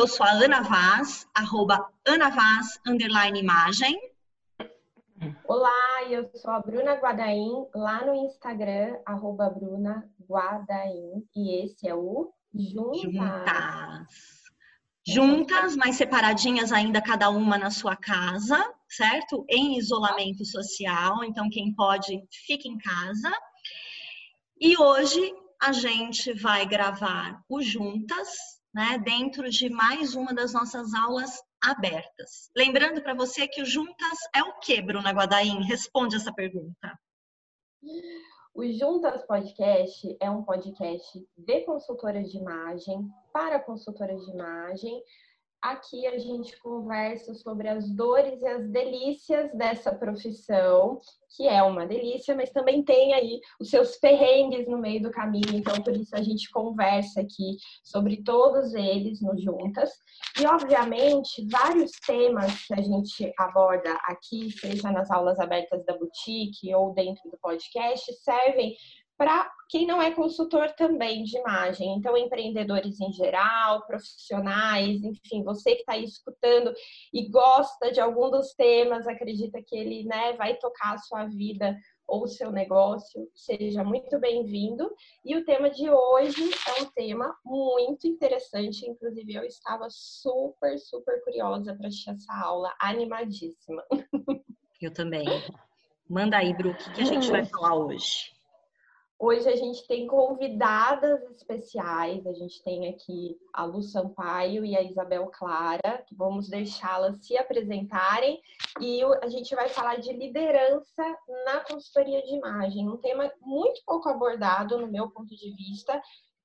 eu sou a Ana Vaz, arroba Ana Vaz, underline imagem. Olá, eu sou a Bruna Guadaim, lá no Instagram, arroba Bruna Guadaim, e esse é o Juntas. Juntas. Juntas, mas separadinhas ainda, cada uma na sua casa, certo? Em isolamento social, então quem pode, fica em casa. E hoje a gente vai gravar o Juntas, né, dentro de mais uma das nossas aulas abertas. Lembrando para você que o Juntas é o que, Bruna Guadaim? Responde essa pergunta. O Juntas Podcast é um podcast de consultoras de imagem para consultoras de imagem Aqui a gente conversa sobre as dores e as delícias dessa profissão, que é uma delícia, mas também tem aí os seus perrengues no meio do caminho. Então, por isso a gente conversa aqui sobre todos eles no Juntas. E, obviamente, vários temas que a gente aborda aqui, seja nas aulas abertas da boutique ou dentro do podcast, servem para quem não é consultor também de imagem. Então, empreendedores em geral, profissionais, enfim, você que está aí escutando e gosta de algum dos temas, acredita que ele né, vai tocar a sua vida ou o seu negócio, seja muito bem-vindo. E o tema de hoje é um tema muito interessante, inclusive eu estava super, super curiosa para assistir essa aula, animadíssima. Eu também. Manda aí, Bru, o que a gente vai falar hoje? Hoje a gente tem convidadas especiais, a gente tem aqui a Lu Sampaio e a Isabel Clara, que vamos deixá-las se apresentarem e a gente vai falar de liderança na consultoria de imagem, um tema muito pouco abordado no meu ponto de vista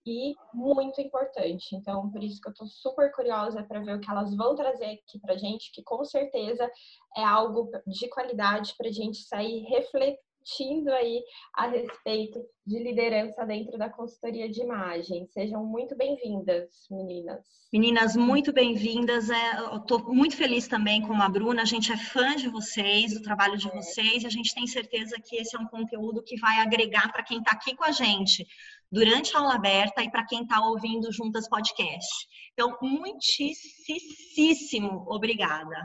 e muito importante. Então, por isso que eu estou super curiosa para ver o que elas vão trazer aqui para gente, que com certeza é algo de qualidade para a gente sair refletindo discutindo aí a respeito de liderança dentro da consultoria de imagem. Sejam muito bem-vindas, meninas. Meninas, muito bem-vindas. É, Estou muito feliz também com a Bruna. A gente é fã de vocês, do trabalho de é. vocês, e a gente tem certeza que esse é um conteúdo que vai agregar para quem está aqui com a gente durante a aula aberta e para quem está ouvindo Juntas Podcast. Então, muitíssimo obrigada.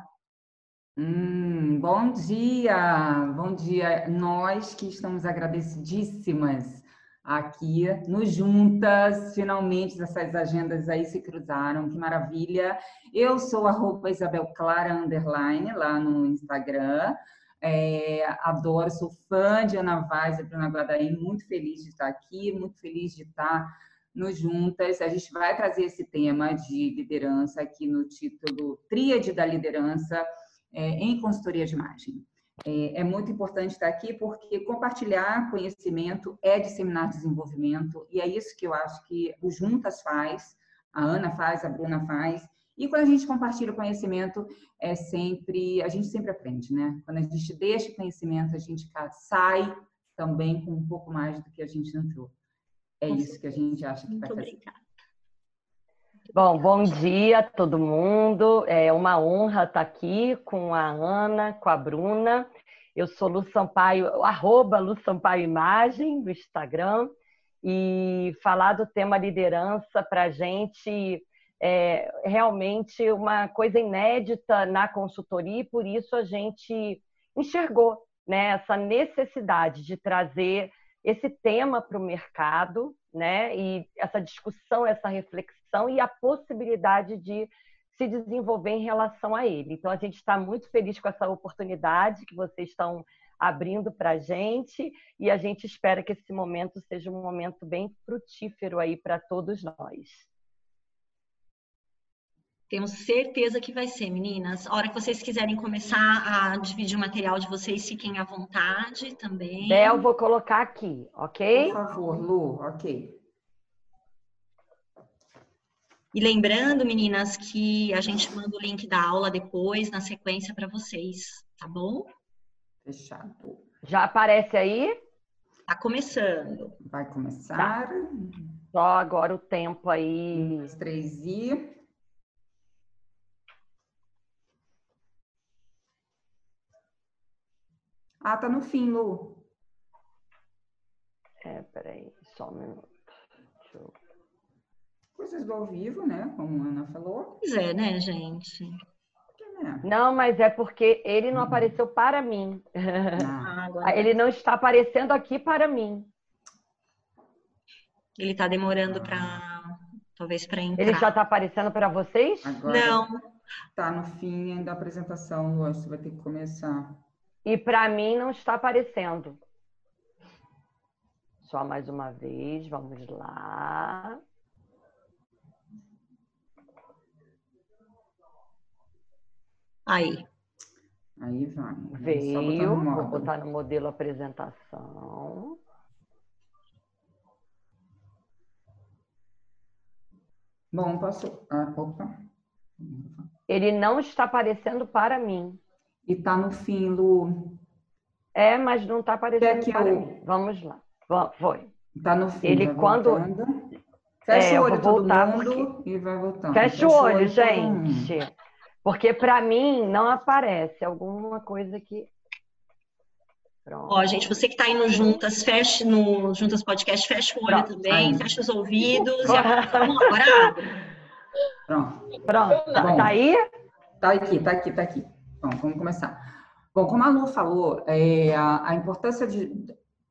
Hum, bom dia, bom dia. Nós que estamos agradecidíssimas aqui no Juntas, finalmente essas agendas aí se cruzaram, que maravilha. Eu sou a Isabel Clara Underline lá no Instagram. É, adoro, sou fã de Ana Vaz e Bruna Guadarim, muito feliz de estar aqui, muito feliz de estar no Juntas. A gente vai trazer esse tema de liderança aqui no título Tríade da Liderança é, em consultoria de imagem. É, é, muito importante estar aqui porque compartilhar conhecimento é disseminar desenvolvimento e é isso que eu acho que o Juntas faz, a Ana faz, a Bruna faz. E quando a gente compartilha o conhecimento, é sempre a gente sempre aprende, né? Quando a gente deixa o conhecimento, a gente sai também com um pouco mais do que a gente entrou. É isso que a gente acha que vai fazer. Obrigada. Bom, bom dia a todo mundo. É uma honra estar aqui com a Ana, com a Bruna. Eu sou Lu Sampaio, arroba Lu Sampaio Imagem no Instagram. E falar do tema liderança para a gente é realmente uma coisa inédita na consultoria e por isso a gente enxergou né, essa necessidade de trazer esse tema para o mercado, né? E essa discussão, essa reflexão e a possibilidade de se desenvolver em relação a ele. Então, a gente está muito feliz com essa oportunidade que vocês estão abrindo para a gente e a gente espera que esse momento seja um momento bem frutífero aí para todos nós. Temos certeza que vai ser, meninas. A hora que vocês quiserem começar a dividir o material de vocês, fiquem à vontade também. Bel, vou colocar aqui, ok? Por favor, Lu, ok. E lembrando, meninas, que a gente manda o link da aula depois, na sequência, para vocês, tá bom? Fechado. Já aparece aí? Tá começando. Vai começar. Tá. Só agora o tempo aí. Os três e. Ah, tá no fim, Lu. É, peraí, só um minuto. Eu... Coisas do ao vivo, né? Como a Ana falou. Pois é, né, gente? É. Não, mas é porque ele não apareceu para mim. Ah, agora... Ele não está aparecendo aqui para mim. Ele está demorando para talvez para entrar. Ele já está aparecendo para vocês? Agora não. Está no fim da apresentação, Lu. Você vai ter que começar. E para mim não está aparecendo. Só mais uma vez, vamos lá. Aí. Aí vai. Veio, botar vou botar no modelo apresentação. Bom, posso. Ah, opa. Ele não está aparecendo para mim. E está no fim, Lu. É, mas não está aparecendo eu... Vamos lá. Foi. Está no fim. Ele quando. Fecha é, o olho todo mundo porque... e vai voltando. Fecha, Fecha o olho, olho gente. Porque para mim não aparece alguma coisa que. Pronto. Ó, gente, você que está indo juntas, feche no Juntas Podcast, fecha o olho Pronto. também, fecha os ouvidos e agora Pronto. Pronto. Bom, tá aí? Tá aqui, tá aqui, tá aqui. Bom, vamos começar. Bom, como a Lu falou, é, a, a, importância de.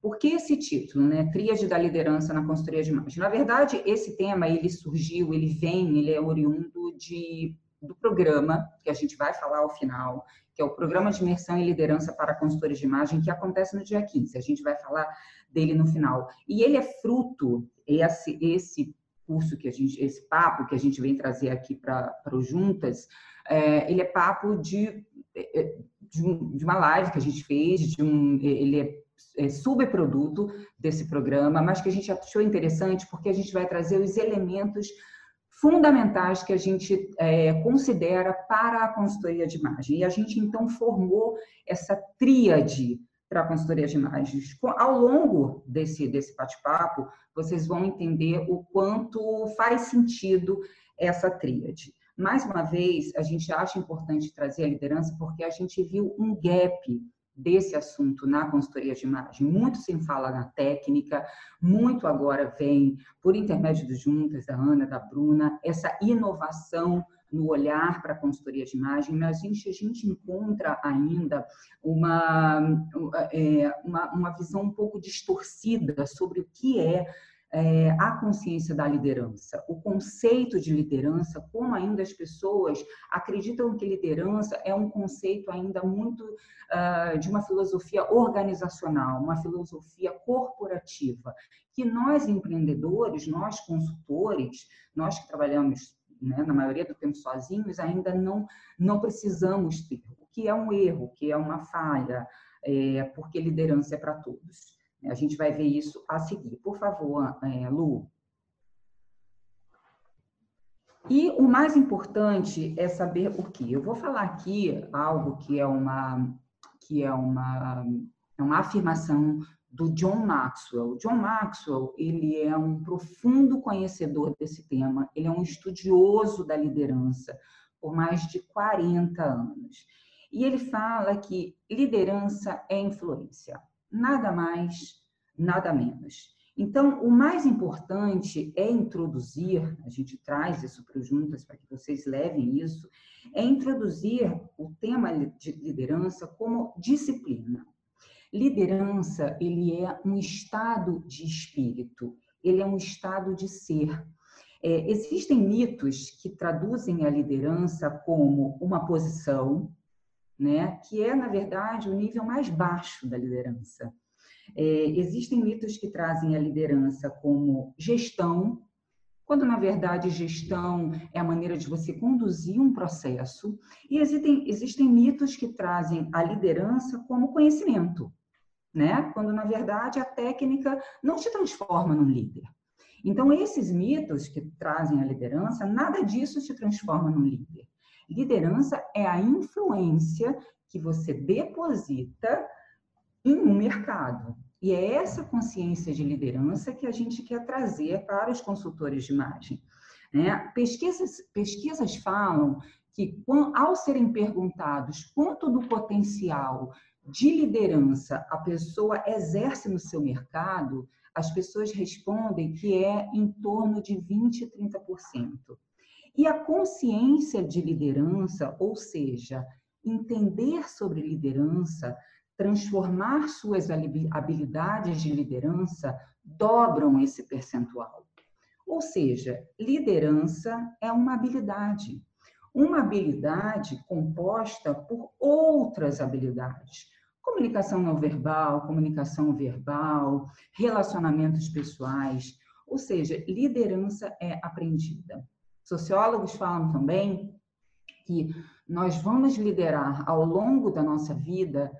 Por que esse título, né? Tríade da liderança na consultoria de imagem? Na verdade, esse tema ele surgiu, ele vem, ele é oriundo de do programa, que a gente vai falar ao final, que é o Programa de Imersão e Liderança para Consultores de Imagem, que acontece no dia 15. A gente vai falar dele no final. E ele é fruto, esse, esse curso que a gente, esse papo que a gente vem trazer aqui para o Juntas, é, ele é papo de, de, um, de, uma live que a gente fez, de um, ele é, é subproduto desse programa, mas que a gente achou interessante porque a gente vai trazer os elementos fundamentais que a gente é, considera para a consultoria de imagem. E a gente, então, formou essa tríade para a consultoria de imagens. Ao longo desse, desse bate-papo, vocês vão entender o quanto faz sentido essa tríade. Mais uma vez, a gente acha importante trazer a liderança porque a gente viu um gap desse assunto na consultoria de imagem. Muito se fala na técnica, muito agora vem, por intermédio dos juntas, da Ana, da Bruna, essa inovação no olhar para a consultoria de imagem, mas a gente, a gente encontra ainda uma, é, uma, uma visão um pouco distorcida sobre o que é é, a consciência da liderança, o conceito de liderança, como ainda as pessoas acreditam que liderança é um conceito ainda muito uh, de uma filosofia organizacional, uma filosofia corporativa, que nós empreendedores, nós consultores, nós que trabalhamos né, na maioria do tempo sozinhos, ainda não, não precisamos ter, o que é um erro, o que é uma falha, é, porque liderança é para todos. A gente vai ver isso a seguir. Por favor, é, Lu. E o mais importante é saber o que. Eu vou falar aqui algo que é uma que é uma, é uma afirmação do John Maxwell. John Maxwell, ele é um profundo conhecedor desse tema, ele é um estudioso da liderança por mais de 40 anos. E ele fala que liderança é influência nada mais, nada menos. Então, o mais importante é introduzir, a gente traz isso para os juntas para que vocês levem isso, é introduzir o tema de liderança como disciplina. Liderança, ele é um estado de espírito, ele é um estado de ser. É, existem mitos que traduzem a liderança como uma posição, né, que é, na verdade, o nível mais baixo da liderança. É, existem mitos que trazem a liderança como gestão, quando na verdade gestão é a maneira de você conduzir um processo, e existem, existem mitos que trazem a liderança como conhecimento, né? Quando na verdade a técnica não te transforma num líder. Então esses mitos que trazem a liderança, nada disso te transforma num líder. Liderança é a influência que você deposita em um mercado. E é essa consciência de liderança que a gente quer trazer para os consultores de imagem. Né? Pesquisas, pesquisas falam que, ao serem perguntados quanto do potencial de liderança a pessoa exerce no seu mercado, as pessoas respondem que é em torno de 20, 30%. E a consciência de liderança, ou seja, entender sobre liderança, transformar suas habilidades de liderança, dobram esse percentual. Ou seja, liderança é uma habilidade. Uma habilidade composta por outras habilidades. Comunicação não verbal, comunicação verbal, relacionamentos pessoais. Ou seja, liderança é aprendida. Sociólogos falam também que nós vamos liderar ao longo da nossa vida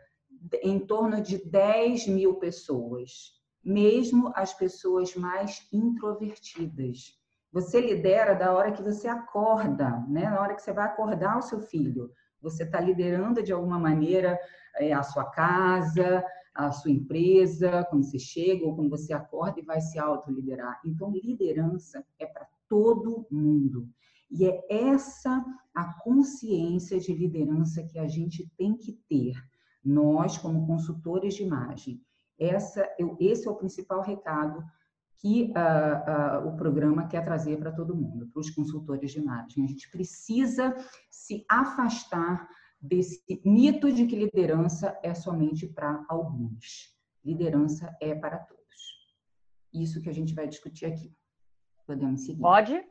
em torno de 10 mil pessoas mesmo as pessoas mais introvertidas. Você lidera da hora que você acorda, né? Na hora que você vai acordar o seu filho. Você está liderando de alguma maneira é, a sua casa, a sua empresa, quando você chega ou quando você acorda e vai se autoliderar. Então, liderança é para todo mundo. E é essa a consciência de liderança que a gente tem que ter, nós, como consultores de imagem. Essa, eu, esse é o principal recado que uh, uh, o programa quer trazer para todo mundo, para os consultores de imagem. A gente precisa se afastar desse mito de que liderança é somente para alguns. Liderança é para todos. Isso que a gente vai discutir aqui. Podemos seguir? Pode?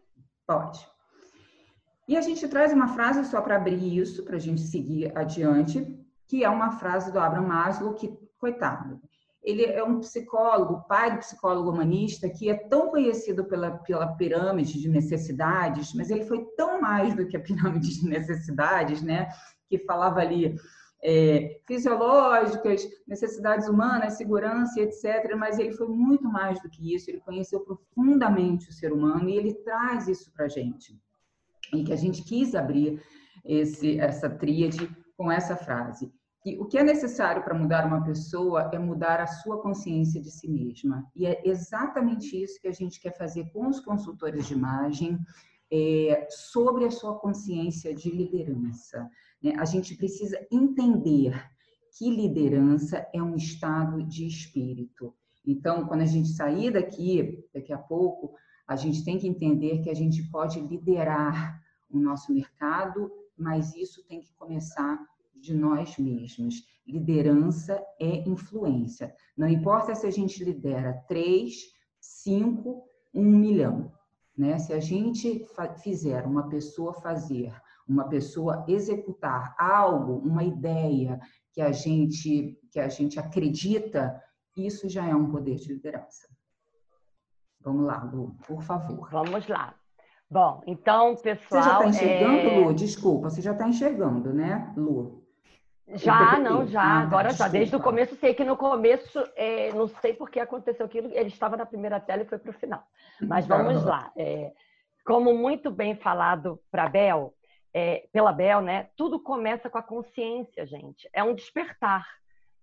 Pode. E a gente traz uma frase só para abrir isso, para a gente seguir adiante, que é uma frase do Abraham Maslow, que, coitado, ele é um psicólogo, pai do psicólogo humanista, que é tão conhecido pela, pela pirâmide de necessidades, mas ele foi tão mais do que a pirâmide de necessidades, né? Que falava ali é, fisiológicas, necessidades humanas, segurança, etc. Mas ele foi muito mais do que isso. Ele conheceu profundamente o ser humano e ele traz isso para a gente. E que a gente quis abrir esse, essa tríade com essa frase que o que é necessário para mudar uma pessoa é mudar a sua consciência de si mesma. E é exatamente isso que a gente quer fazer com os consultores de imagem, é, sobre a sua consciência de liderança. Né? A gente precisa entender que liderança é um estado de espírito. Então, quando a gente sair daqui, daqui a pouco, a gente tem que entender que a gente pode liderar o nosso mercado, mas isso tem que começar de nós mesmos. Liderança é influência. Não importa se a gente lidera três, cinco, um milhão. Né? Se a gente fizer uma pessoa fazer, uma pessoa executar algo, uma ideia que a gente que a gente acredita, isso já é um poder de liderança. Vamos lá, Lu, por favor. Vamos lá. Bom, então, pessoal. Você já está enxergando, é... Lu? Desculpa, você já está enxergando, né, Lu? Já, não, já. Ah, Agora já. Desde o começo, sei que no começo, é, não sei por que aconteceu aquilo, ele estava na primeira tela e foi para o final. Mas vamos lá. É, como muito bem falado para Bel, é, pela Bel, né? Tudo começa com a consciência, gente. É um despertar,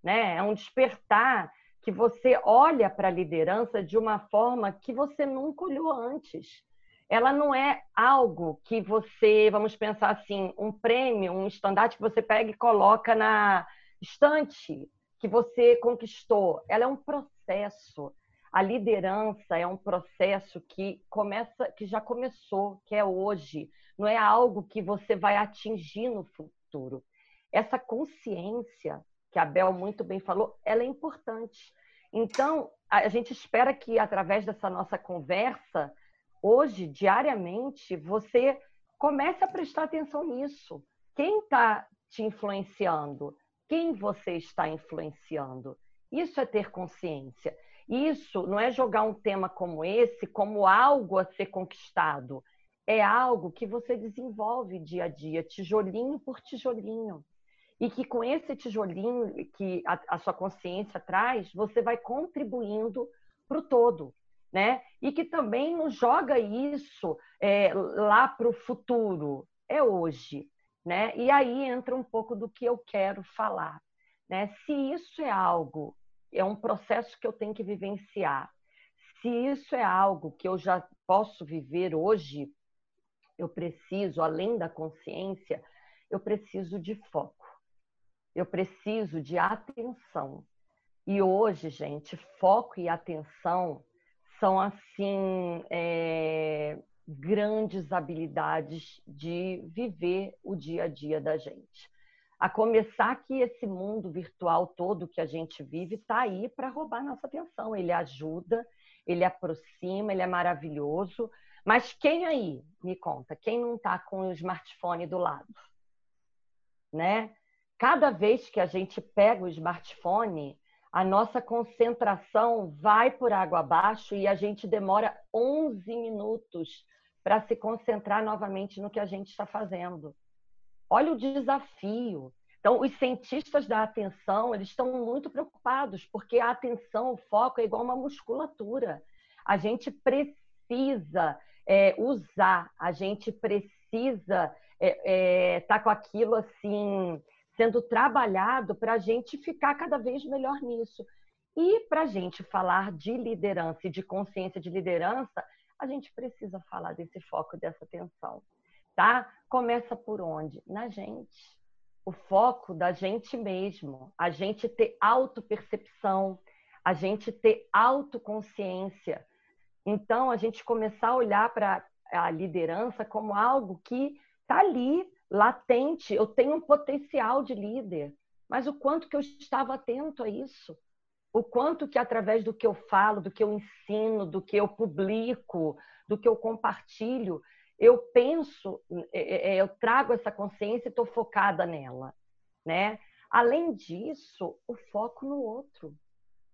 né? É um despertar que você olha para a liderança de uma forma que você nunca olhou antes ela não é algo que você, vamos pensar assim, um prêmio, um estandarte que você pega e coloca na estante que você conquistou. Ela é um processo. A liderança é um processo que começa, que já começou, que é hoje. Não é algo que você vai atingir no futuro. Essa consciência que a Bel muito bem falou, ela é importante. Então, a gente espera que através dessa nossa conversa hoje, diariamente, você comece a prestar atenção nisso. Quem está te influenciando? Quem você está influenciando? Isso é ter consciência. Isso não é jogar um tema como esse como algo a ser conquistado. É algo que você desenvolve dia a dia, tijolinho por tijolinho. E que com esse tijolinho que a, a sua consciência traz, você vai contribuindo para o todo né? E que também não joga isso é, lá para o futuro, é hoje, né? E aí entra um pouco do que eu quero falar, né? Se isso é algo, é um processo que eu tenho que vivenciar, se isso é algo que eu já posso viver hoje, eu preciso, além da consciência, eu preciso de foco. eu preciso de atenção. E hoje, gente, foco e atenção são assim é, grandes habilidades de viver o dia a dia da gente. A começar que esse mundo virtual todo que a gente vive está aí para roubar nossa atenção. Ele ajuda, ele aproxima, ele é maravilhoso. Mas quem aí, me conta, quem não está com o smartphone do lado? Né? Cada vez que a gente pega o smartphone, a nossa concentração vai por água abaixo e a gente demora 11 minutos para se concentrar novamente no que a gente está fazendo. Olha o desafio. Então, os cientistas da atenção, eles estão muito preocupados, porque a atenção, o foco é igual uma musculatura. A gente precisa é, usar, a gente precisa estar é, é, tá com aquilo assim, sendo trabalhado para a gente ficar cada vez melhor nisso. E para a gente falar de liderança e de consciência de liderança, a gente precisa falar desse foco, dessa atenção, tá? Começa por onde? Na gente. O foco da gente mesmo, a gente ter autopercepção, a gente ter autoconsciência. Então, a gente começar a olhar para a liderança como algo que está ali, latente. Eu tenho um potencial de líder, mas o quanto que eu estava atento a isso? o quanto que através do que eu falo, do que eu ensino, do que eu publico, do que eu compartilho, eu penso, é, é, é, eu trago essa consciência e estou focada nela, né? Além disso, o foco no outro.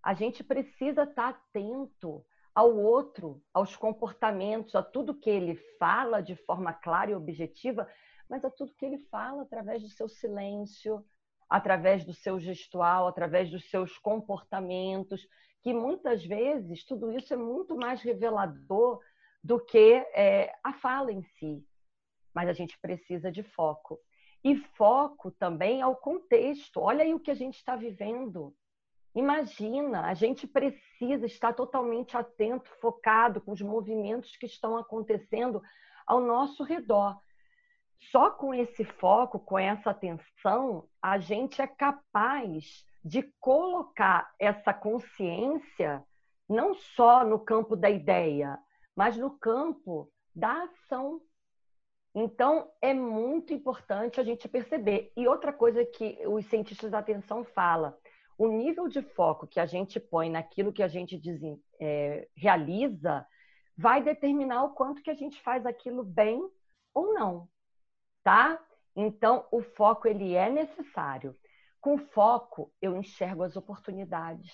A gente precisa estar atento ao outro, aos comportamentos, a tudo que ele fala de forma clara e objetiva, mas a tudo que ele fala através do seu silêncio, através do seu gestual, através dos seus comportamentos, que muitas vezes tudo isso é muito mais revelador do que é, a fala em si. Mas a gente precisa de foco. E foco também ao contexto. Olha aí o que a gente está vivendo. Imagina, a gente precisa estar totalmente atento, focado com os movimentos que estão acontecendo ao nosso redor. Só com esse foco, com essa atenção, a gente é capaz de colocar essa consciência não só no campo da ideia, mas no campo da ação. Então, é muito importante a gente perceber. E outra coisa que os cientistas da atenção falam, o nível de foco que a gente põe naquilo que a gente é, realiza vai determinar o quanto que a gente faz aquilo bem ou não tá? Então, o foco ele é necessário. Com foco, eu enxergo as oportunidades.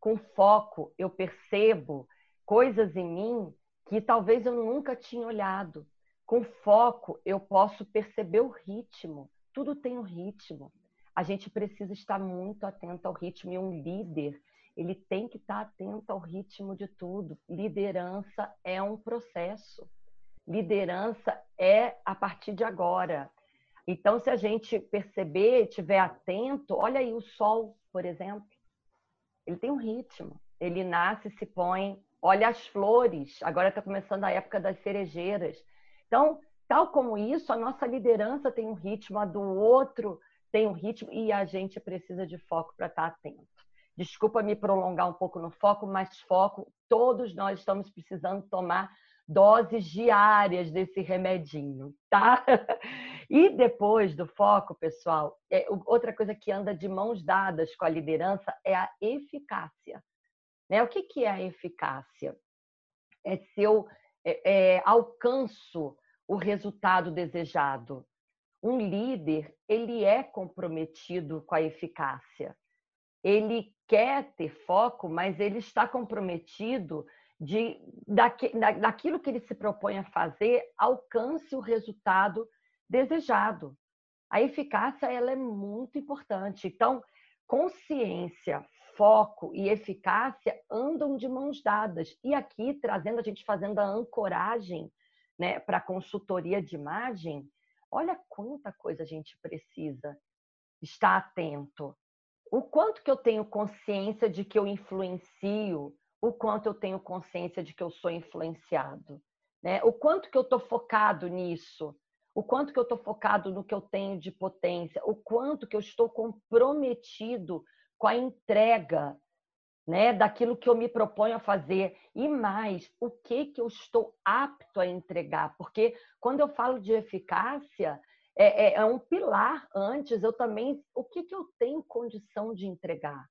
Com foco, eu percebo coisas em mim que talvez eu nunca tinha olhado. Com foco, eu posso perceber o ritmo. Tudo tem um ritmo. A gente precisa estar muito atento ao ritmo e um líder, ele tem que estar atento ao ritmo de tudo. Liderança é um processo. Liderança é a partir de agora. Então, se a gente perceber, estiver atento, olha aí o sol, por exemplo. Ele tem um ritmo. Ele nasce, se põe. Olha as flores. Agora está começando a época das cerejeiras. Então, tal como isso, a nossa liderança tem um ritmo, a do outro tem um ritmo e a gente precisa de foco para estar tá atento. Desculpa me prolongar um pouco no foco, mas foco, todos nós estamos precisando tomar doses diárias desse remedinho, tá? E depois do foco, pessoal, é, outra coisa que anda de mãos dadas com a liderança é a eficácia. Né? O que, que é a eficácia? É se eu é, é, alcanço o resultado desejado. Um líder, ele é comprometido com a eficácia. Ele quer ter foco, mas ele está comprometido de daqui, daquilo que ele se propõe a fazer alcance o resultado desejado. A eficácia ela é muito importante. Então, consciência, foco e eficácia andam de mãos dadas. E aqui trazendo a gente fazendo a ancoragem, né, para consultoria de imagem, olha quanta coisa a gente precisa estar atento. O quanto que eu tenho consciência de que eu influencio o quanto eu tenho consciência de que eu sou influenciado, né? O quanto que eu estou focado nisso, o quanto que eu estou focado no que eu tenho de potência, o quanto que eu estou comprometido com a entrega né, daquilo que eu me proponho a fazer e mais, o que que eu estou apto a entregar, porque quando eu falo de eficácia é, é, é um pilar antes. Eu também, o que que eu tenho condição de entregar?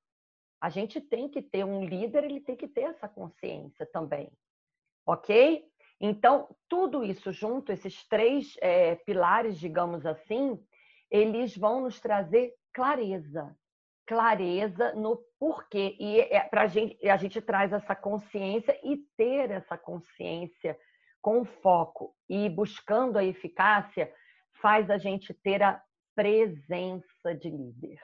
A gente tem que ter um líder, ele tem que ter essa consciência também, ok? Então tudo isso junto, esses três é, pilares, digamos assim, eles vão nos trazer clareza, clareza no porquê. E é, para a gente, a gente traz essa consciência e ter essa consciência com foco e buscando a eficácia faz a gente ter a presença de líder.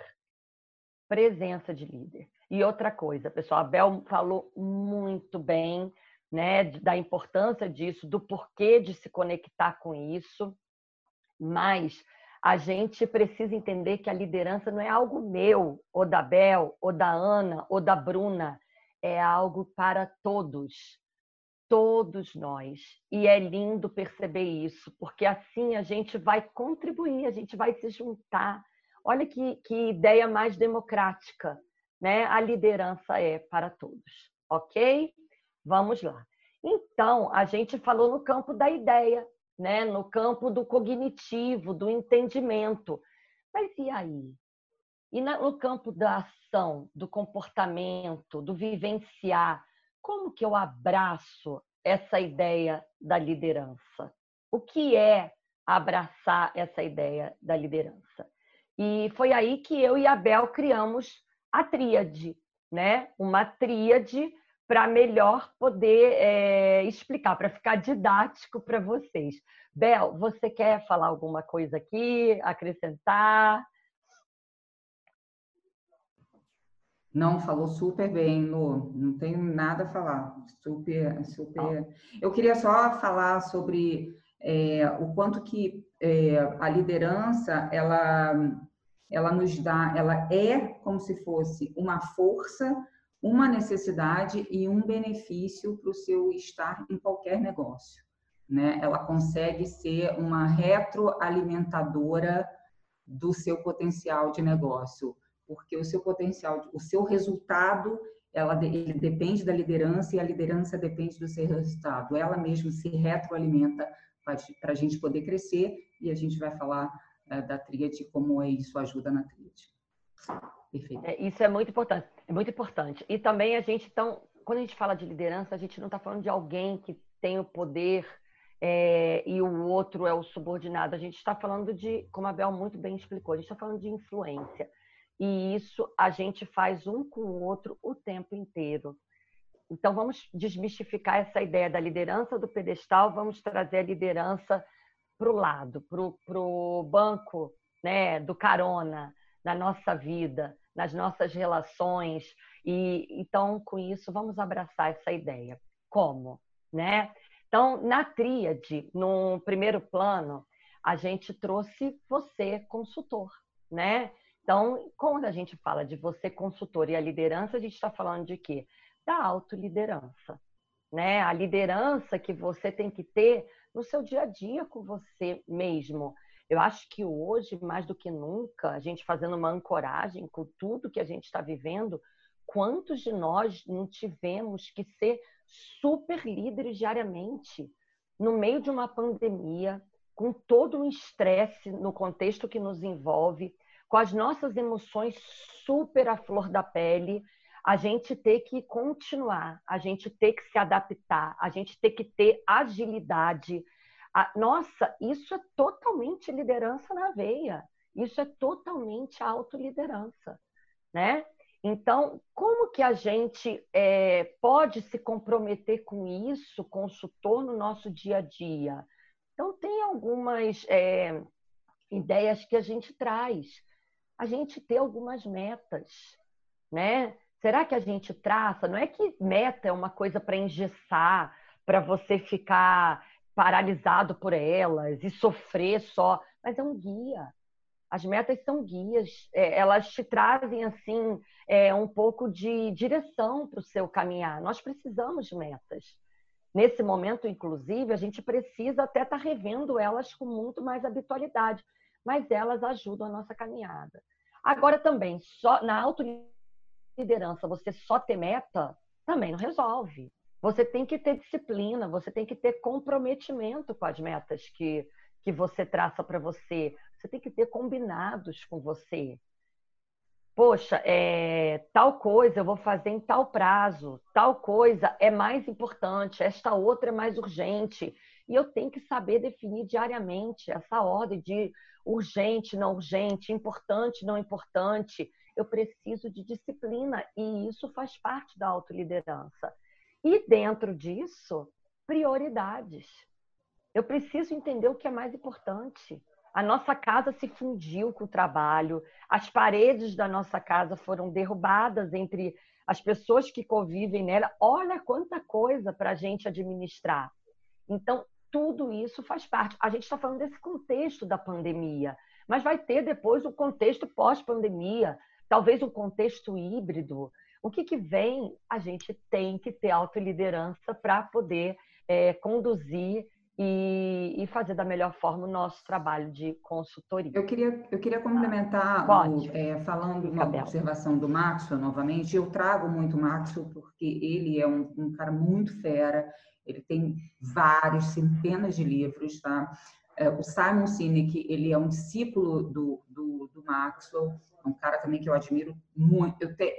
Presença de líder. E outra coisa, pessoal, a Bel falou muito bem, né, da importância disso, do porquê de se conectar com isso, mas a gente precisa entender que a liderança não é algo meu, ou da Bel, ou da Ana, ou da Bruna, é algo para todos, todos nós. E é lindo perceber isso, porque assim a gente vai contribuir, a gente vai se juntar. Olha que, que ideia mais democrática, né? A liderança é para todos, ok? Vamos lá. Então, a gente falou no campo da ideia, né? no campo do cognitivo, do entendimento. Mas e aí? E no campo da ação, do comportamento, do vivenciar, como que eu abraço essa ideia da liderança? O que é abraçar essa ideia da liderança? E foi aí que eu e a Bel criamos a tríade, né? Uma tríade para melhor poder é, explicar, para ficar didático para vocês. Bel, você quer falar alguma coisa aqui, acrescentar? Não, falou super bem, Lu. Não tenho nada a falar. Super, super. Eu queria só falar sobre é, o quanto que é, a liderança ela, ela nos dá, ela é como se fosse uma força uma necessidade e um benefício para o seu estar em qualquer negócio. Né? Ela consegue ser uma retroalimentadora do seu potencial de negócio, porque o seu potencial, o seu resultado, ela ele depende da liderança e a liderança depende do seu resultado. Ela mesma se retroalimenta para a gente poder crescer e a gente vai falar é, da tríade, como isso ajuda na tríade. Perfeito. É, isso é muito importante. É muito importante. E também a gente, então, quando a gente fala de liderança, a gente não está falando de alguém que tem o poder é, e o outro é o subordinado. A gente está falando de, como a Bel muito bem explicou, a gente está falando de influência. E isso a gente faz um com o outro o tempo inteiro. Então, vamos desmistificar essa ideia da liderança do pedestal, vamos trazer a liderança para o lado, para o banco né, do carona na nossa vida nas nossas relações. E então, com isso, vamos abraçar essa ideia. Como, né? Então, na tríade, no primeiro plano, a gente trouxe você consultor, né? Então, quando a gente fala de você consultor e a liderança, a gente está falando de quê? Da autoliderança, né? A liderança que você tem que ter no seu dia a dia com você mesmo, eu acho que hoje, mais do que nunca, a gente fazendo uma ancoragem com tudo que a gente está vivendo, quantos de nós não tivemos que ser super líderes diariamente, no meio de uma pandemia, com todo o estresse no contexto que nos envolve, com as nossas emoções super à flor da pele, a gente ter que continuar, a gente ter que se adaptar, a gente ter que ter agilidade, nossa, isso é totalmente liderança na veia. Isso é totalmente autoliderança, né? Então, como que a gente é, pode se comprometer com isso, consultor, no nosso dia a dia? Então, tem algumas é, ideias que a gente traz. A gente ter algumas metas, né? Será que a gente traça? Não é que meta é uma coisa para engessar, para você ficar paralisado por elas e sofrer só, mas é um guia. As metas são guias, é, elas te trazem assim é, um pouco de direção para o seu caminhar. Nós precisamos de metas. Nesse momento, inclusive, a gente precisa até estar tá revendo elas com muito mais habitualidade, mas elas ajudam a nossa caminhada. Agora também, só na autoliderança, você só ter meta também não resolve. Você tem que ter disciplina, você tem que ter comprometimento com as metas que, que você traça para você. Você tem que ter combinados com você poxa, é, tal coisa eu vou fazer em tal prazo, tal coisa é mais importante, esta outra é mais urgente. E eu tenho que saber definir diariamente essa ordem de urgente, não urgente, importante, não importante. Eu preciso de disciplina e isso faz parte da autoliderança. E dentro disso, prioridades. Eu preciso entender o que é mais importante. A nossa casa se fundiu com o trabalho, as paredes da nossa casa foram derrubadas entre as pessoas que convivem nela. Olha quanta coisa para a gente administrar. Então, tudo isso faz parte. A gente está falando desse contexto da pandemia, mas vai ter depois o contexto pós-pandemia, talvez um contexto híbrido. O que, que vem? A gente tem que ter autoliderança para poder é, conduzir e, e, fazer da melhor forma o nosso trabalho de consultoria. Eu queria, eu queria complementar, o, é, falando uma observação do Maxwell novamente. Eu trago muito Maxwell porque ele é um, um, cara muito fera, ele tem vários, centenas de livros, tá? É, o Simon Sinek, ele é um discípulo do, do, do Maxwell, é um cara também que eu admiro muito. Eu, te,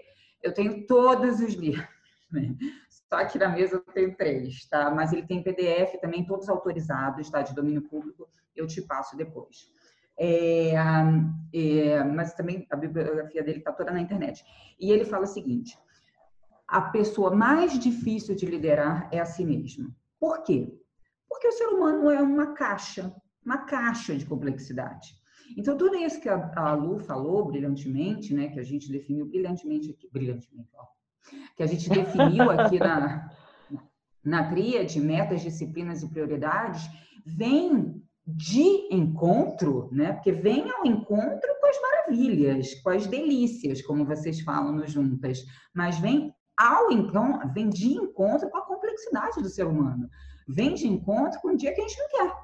eu tenho todos os livros. Só aqui na mesa eu tenho três, tá? Mas ele tem PDF também, todos autorizados, tá? De domínio público, eu te passo depois. É, é, mas também a bibliografia dele está toda na internet. E ele fala o seguinte: a pessoa mais difícil de liderar é a si mesma. Por quê? Porque o ser humano é uma caixa, uma caixa de complexidade. Então, tudo isso que a, a Lu falou brilhantemente, né, que a gente definiu brilhantemente aqui, brilhantemente, ó, que a gente definiu aqui na, na tríade, metas, disciplinas e prioridades, vem de encontro, né? Porque vem ao encontro com as maravilhas, com as delícias, como vocês falam no Juntas, mas vem ao então, vem de encontro com a complexidade do ser humano. Vem de encontro com o dia que a gente não quer.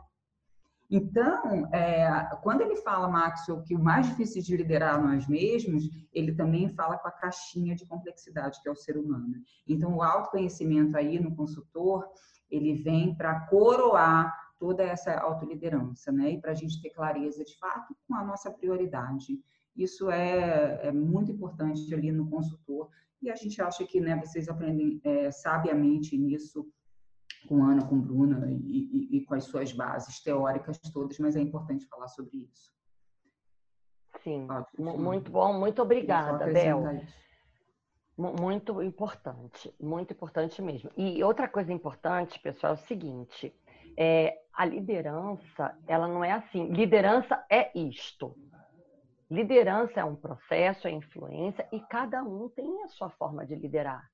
Então, é, quando ele fala, Maxwell, que o mais difícil de liderar nós mesmos, ele também fala com a caixinha de complexidade que é o ser humano. Então, o autoconhecimento aí no consultor, ele vem para coroar toda essa autoliderança, né? E para a gente ter clareza, de fato, com a nossa prioridade. Isso é, é muito importante ali no consultor. E a gente acha que né, vocês aprendem é, sabiamente nisso com Ana, com Bruna e, e, e, com as suas bases teóricas todas, mas é importante falar sobre isso. Sim, muito bom, muito obrigada, Bel. Muito importante, muito importante mesmo. E outra coisa importante, pessoal, é o seguinte: é, a liderança, ela não é assim. Liderança é isto. Liderança é um processo, é influência, e cada um tem a sua forma de liderar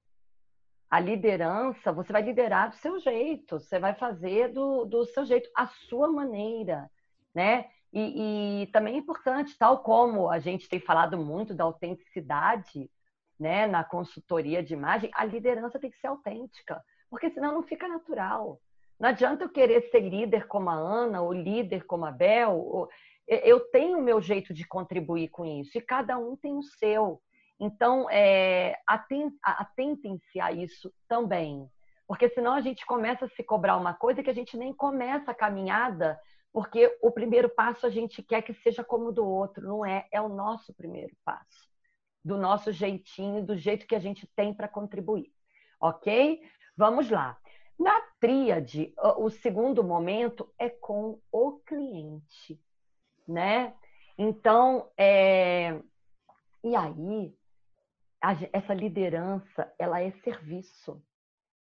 a liderança, você vai liderar do seu jeito, você vai fazer do, do seu jeito, a sua maneira, né? E, e, também é importante, tal como a gente tem falado muito da autenticidade, né, na consultoria de imagem, a liderança tem que ser autêntica, porque senão não fica natural. Não adianta eu querer ser líder como a Ana, ou líder como a Bel. Ou... Eu tenho o meu jeito de contribuir com isso, e cada um tem o seu. Então, é, atentem-se a isso também, porque senão a gente começa a se cobrar uma coisa que a gente nem começa a caminhada, porque o primeiro passo a gente quer que seja como o do outro, não é? É o nosso primeiro passo, do nosso jeitinho, do jeito que a gente tem para contribuir, ok? Vamos lá. Na tríade, o segundo momento é com o cliente, né? Então, é... e aí essa liderança, ela é serviço.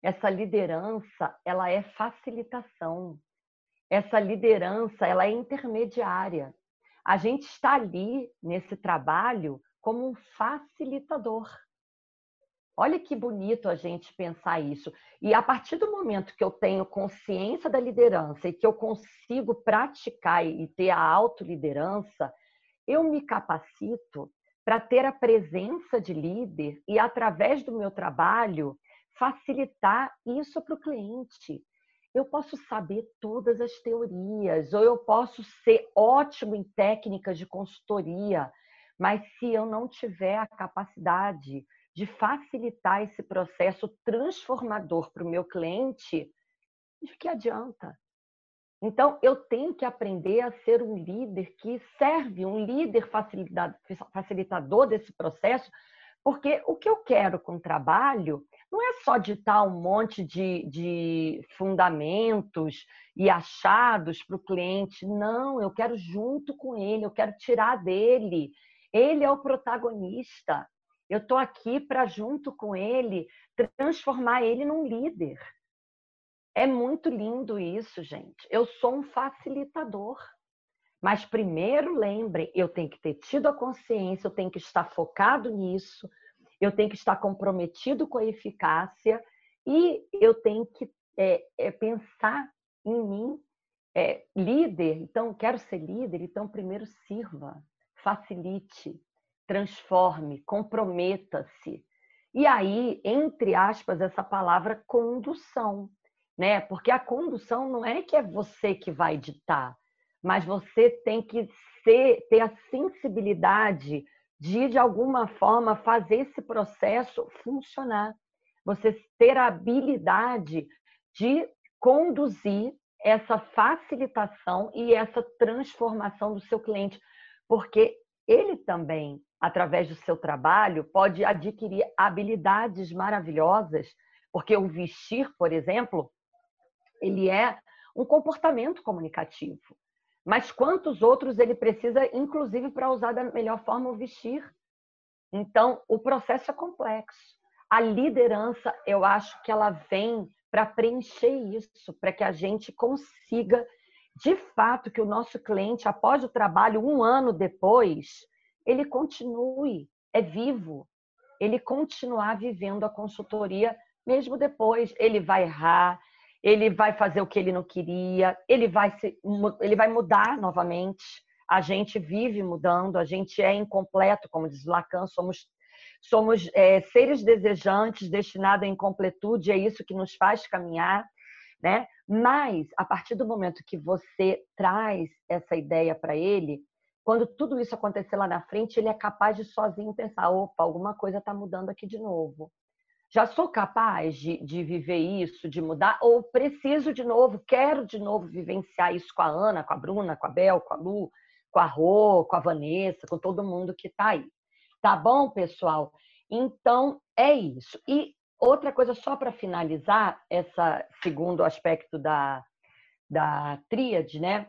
Essa liderança, ela é facilitação. Essa liderança, ela é intermediária. A gente está ali nesse trabalho como um facilitador. Olha que bonito a gente pensar isso. E a partir do momento que eu tenho consciência da liderança e que eu consigo praticar e ter a autoliderança, eu me capacito para ter a presença de líder e, através do meu trabalho, facilitar isso para o cliente. Eu posso saber todas as teorias, ou eu posso ser ótimo em técnicas de consultoria, mas se eu não tiver a capacidade de facilitar esse processo transformador para o meu cliente, de que adianta? Então, eu tenho que aprender a ser um líder que serve, um líder facilitador desse processo, porque o que eu quero com o trabalho não é só ditar um monte de, de fundamentos e achados para o cliente, não, eu quero junto com ele, eu quero tirar dele. Ele é o protagonista. Eu estou aqui para, junto com ele, transformar ele num líder. É muito lindo isso, gente. Eu sou um facilitador. Mas primeiro lembrem, eu tenho que ter tido a consciência, eu tenho que estar focado nisso, eu tenho que estar comprometido com a eficácia e eu tenho que é, é, pensar em mim, é, líder. Então, quero ser líder, então primeiro sirva, facilite, transforme, comprometa-se. E aí, entre aspas, essa palavra condução né? Porque a condução não é que é você que vai ditar, mas você tem que ser, ter a sensibilidade de, de alguma forma, fazer esse processo funcionar. Você ter a habilidade de conduzir essa facilitação e essa transformação do seu cliente, porque ele também, através do seu trabalho, pode adquirir habilidades maravilhosas, porque o vestir, por exemplo, ele é um comportamento comunicativo. Mas quantos outros ele precisa, inclusive, para usar da melhor forma o vestir? Então, o processo é complexo. A liderança, eu acho que ela vem para preencher isso, para que a gente consiga, de fato, que o nosso cliente, após o trabalho, um ano depois, ele continue, é vivo, ele continuar vivendo a consultoria mesmo depois. Ele vai errar, ele vai fazer o que ele não queria, ele vai, se, ele vai mudar novamente. A gente vive mudando, a gente é incompleto, como diz Lacan, somos, somos é, seres desejantes, destinados à incompletude, é isso que nos faz caminhar. Né? Mas, a partir do momento que você traz essa ideia para ele, quando tudo isso acontecer lá na frente, ele é capaz de sozinho pensar: opa, alguma coisa está mudando aqui de novo já sou capaz de, de viver isso, de mudar, ou preciso de novo, quero de novo vivenciar isso com a Ana, com a Bruna, com a Bel, com a Lu, com a Rô, com a Vanessa, com todo mundo que está aí. Tá bom, pessoal? Então, é isso. E outra coisa, só para finalizar, esse segundo aspecto da, da tríade, né?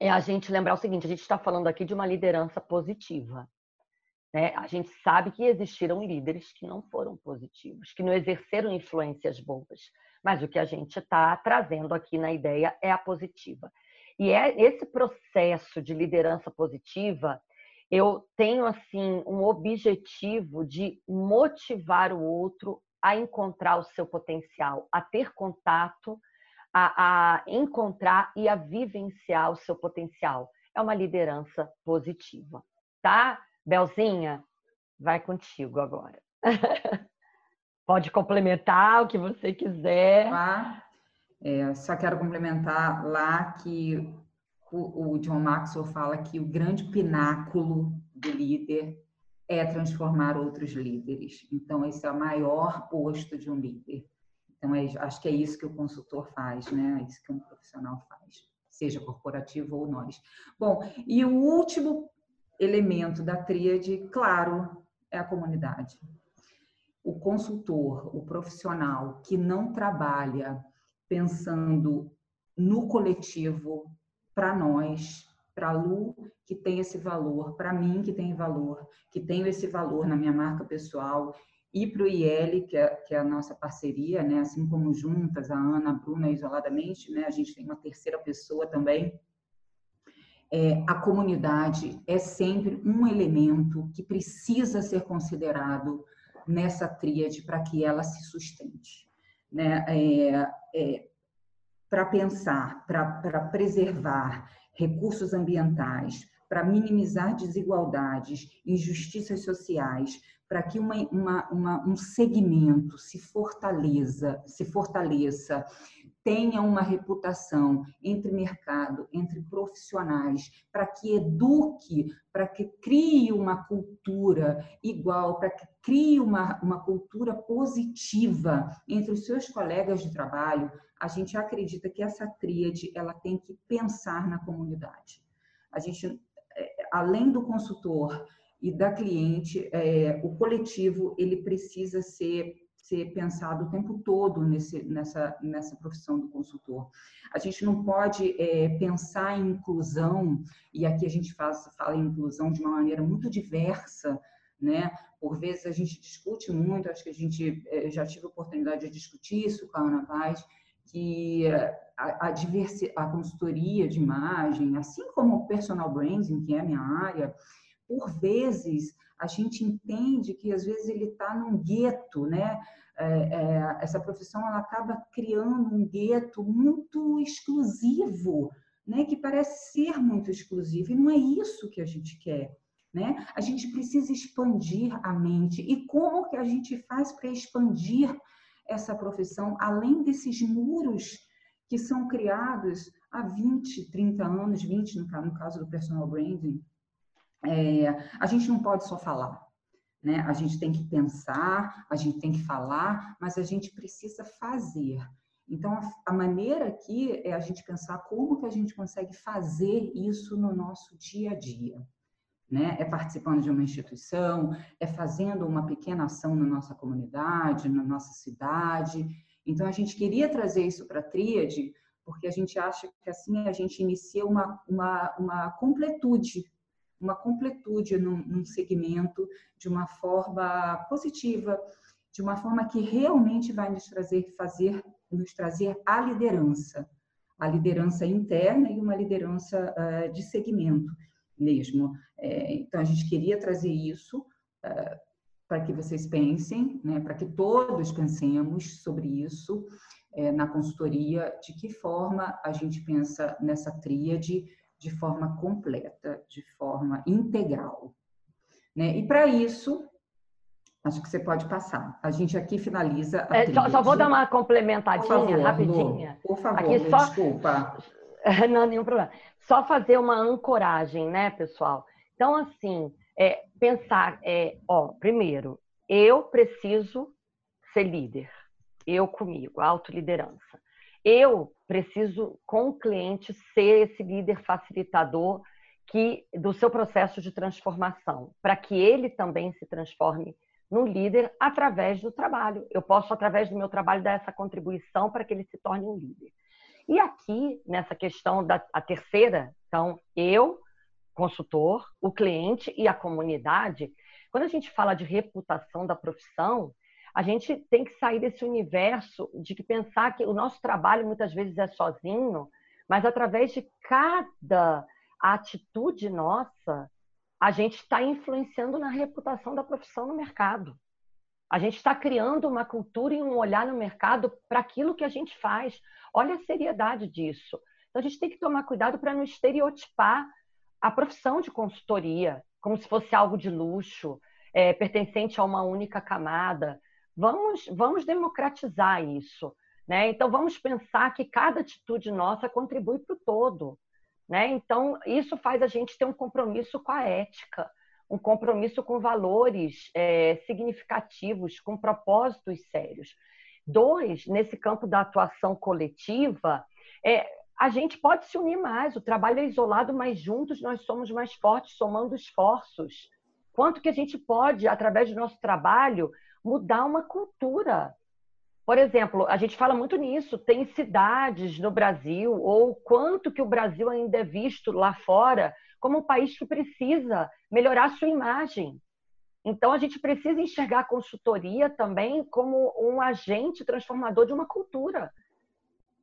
É a gente lembrar o seguinte: a gente está falando aqui de uma liderança positiva. Né? A gente sabe que existiram líderes que não foram positivos, que não exerceram influências boas, mas o que a gente está trazendo aqui na ideia é a positiva. E é esse processo de liderança positiva, eu tenho assim um objetivo de motivar o outro a encontrar o seu potencial, a ter contato, a, a encontrar e a vivenciar o seu potencial. É uma liderança positiva, tá? Belzinha, vai contigo agora. Pode complementar o que você quiser. É, só quero complementar lá que o, o John Maxwell fala que o grande pináculo do líder é transformar outros líderes. Então, esse é o maior posto de um líder. Então, é, acho que é isso que o consultor faz, né? É isso que um profissional faz, seja corporativo ou nós. Bom, e o último elemento da tríade, claro, é a comunidade. O consultor, o profissional que não trabalha pensando no coletivo, para nós, para a Lu, que tem esse valor, para mim, que tem valor, que tenho esse valor na minha marca pessoal, e para o IL, que é, que é a nossa parceria, né? assim como juntas, a Ana, a Bruna isoladamente, né? a gente tem uma terceira pessoa também, é, a comunidade é sempre um elemento que precisa ser considerado nessa tríade para que ela se sustente. Né? É, é, para pensar, para preservar recursos ambientais, para minimizar desigualdades, injustiças sociais, para que uma, uma, uma, um segmento se fortaleça, se fortaleça, tenha uma reputação entre mercado, entre profissionais, para que eduque, para que crie uma cultura igual, para que crie uma, uma cultura positiva entre os seus colegas de trabalho, a gente acredita que essa tríade ela tem que pensar na comunidade. A gente, é, além do consultor e da cliente, é, o coletivo ele precisa ser ser pensado o tempo todo nesse, nessa, nessa profissão do consultor. A gente não pode é, pensar em inclusão, e aqui a gente faz, fala em inclusão de uma maneira muito diversa, né? Por vezes a gente discute muito, acho que a gente é, já tive a oportunidade de discutir isso com a Ana Paz, que a, a, diversi, a consultoria de imagem, assim como o personal branding, que é a minha área, por vezes a gente entende que às vezes ele está num gueto, né? É, é, essa profissão ela acaba criando um gueto muito exclusivo, né? Que parece ser muito exclusivo e não é isso que a gente quer. Né? A gente precisa expandir a mente. E como que a gente faz para expandir essa profissão, além desses muros que são criados há 20, 30 anos, 20 no caso do personal branding, é, a gente não pode só falar. Né? A gente tem que pensar, a gente tem que falar, mas a gente precisa fazer. Então, a, maneira aqui é a gente pensar como que a gente consegue fazer isso no nosso dia a dia. Né? É participando de uma instituição, é fazendo uma pequena ação na nossa comunidade, na nossa cidade. Então, a gente queria trazer isso para a Tríade, porque a gente acha que assim a gente inicia uma, uma, uma completude uma completude num, num segmento de uma forma positiva, de uma forma que realmente vai nos trazer fazer nos trazer a liderança, a liderança interna e uma liderança uh, de segmento mesmo. É, então a gente queria trazer isso uh, para que vocês pensem, né, para que todos pensemos sobre isso é, na consultoria, de que forma a gente pensa nessa tríade de forma completa, de forma integral. Né? E para isso, acho que você pode passar. A gente aqui finaliza. É, só, só, vou dar uma complementadinha, favor, rapidinha. Lu, por favor, aqui Lu, só... desculpa. Não, nenhum problema. Só fazer uma ancoragem, né, pessoal? Então, assim, é, pensar, é, ó, primeiro, eu preciso ser líder. Eu comigo, autoliderança. Eu preciso, com o cliente, ser esse líder facilitador que do seu processo de transformação, para que ele também se transforme no líder através do trabalho. Eu posso, através do meu trabalho, dar essa contribuição para que ele se torne um líder. E aqui, nessa questão da terceira, então, eu, consultor, o cliente e a comunidade, quando a gente fala de reputação da profissão, a gente tem que sair desse universo de que pensar que o nosso trabalho muitas vezes é sozinho, mas através de cada atitude nossa, a gente está influenciando na reputação da profissão no mercado. A gente está criando uma cultura e um olhar no mercado para aquilo que a gente faz. Olha a seriedade disso. Então, a gente tem que tomar cuidado para não estereotipar a profissão de consultoria como se fosse algo de luxo, é, pertencente a uma única camada. Vamos, vamos democratizar isso. Né? Então, vamos pensar que cada atitude nossa contribui para o todo. Né? Então, isso faz a gente ter um compromisso com a ética, um compromisso com valores é, significativos, com propósitos sérios. Dois, nesse campo da atuação coletiva, é, a gente pode se unir mais. O trabalho é isolado, mas juntos nós somos mais fortes, somando esforços. Quanto que a gente pode, através do nosso trabalho, mudar uma cultura. Por exemplo, a gente fala muito nisso, tem cidades no Brasil, ou quanto que o Brasil ainda é visto lá fora como um país que precisa melhorar sua imagem. Então, a gente precisa enxergar a consultoria também como um agente transformador de uma cultura.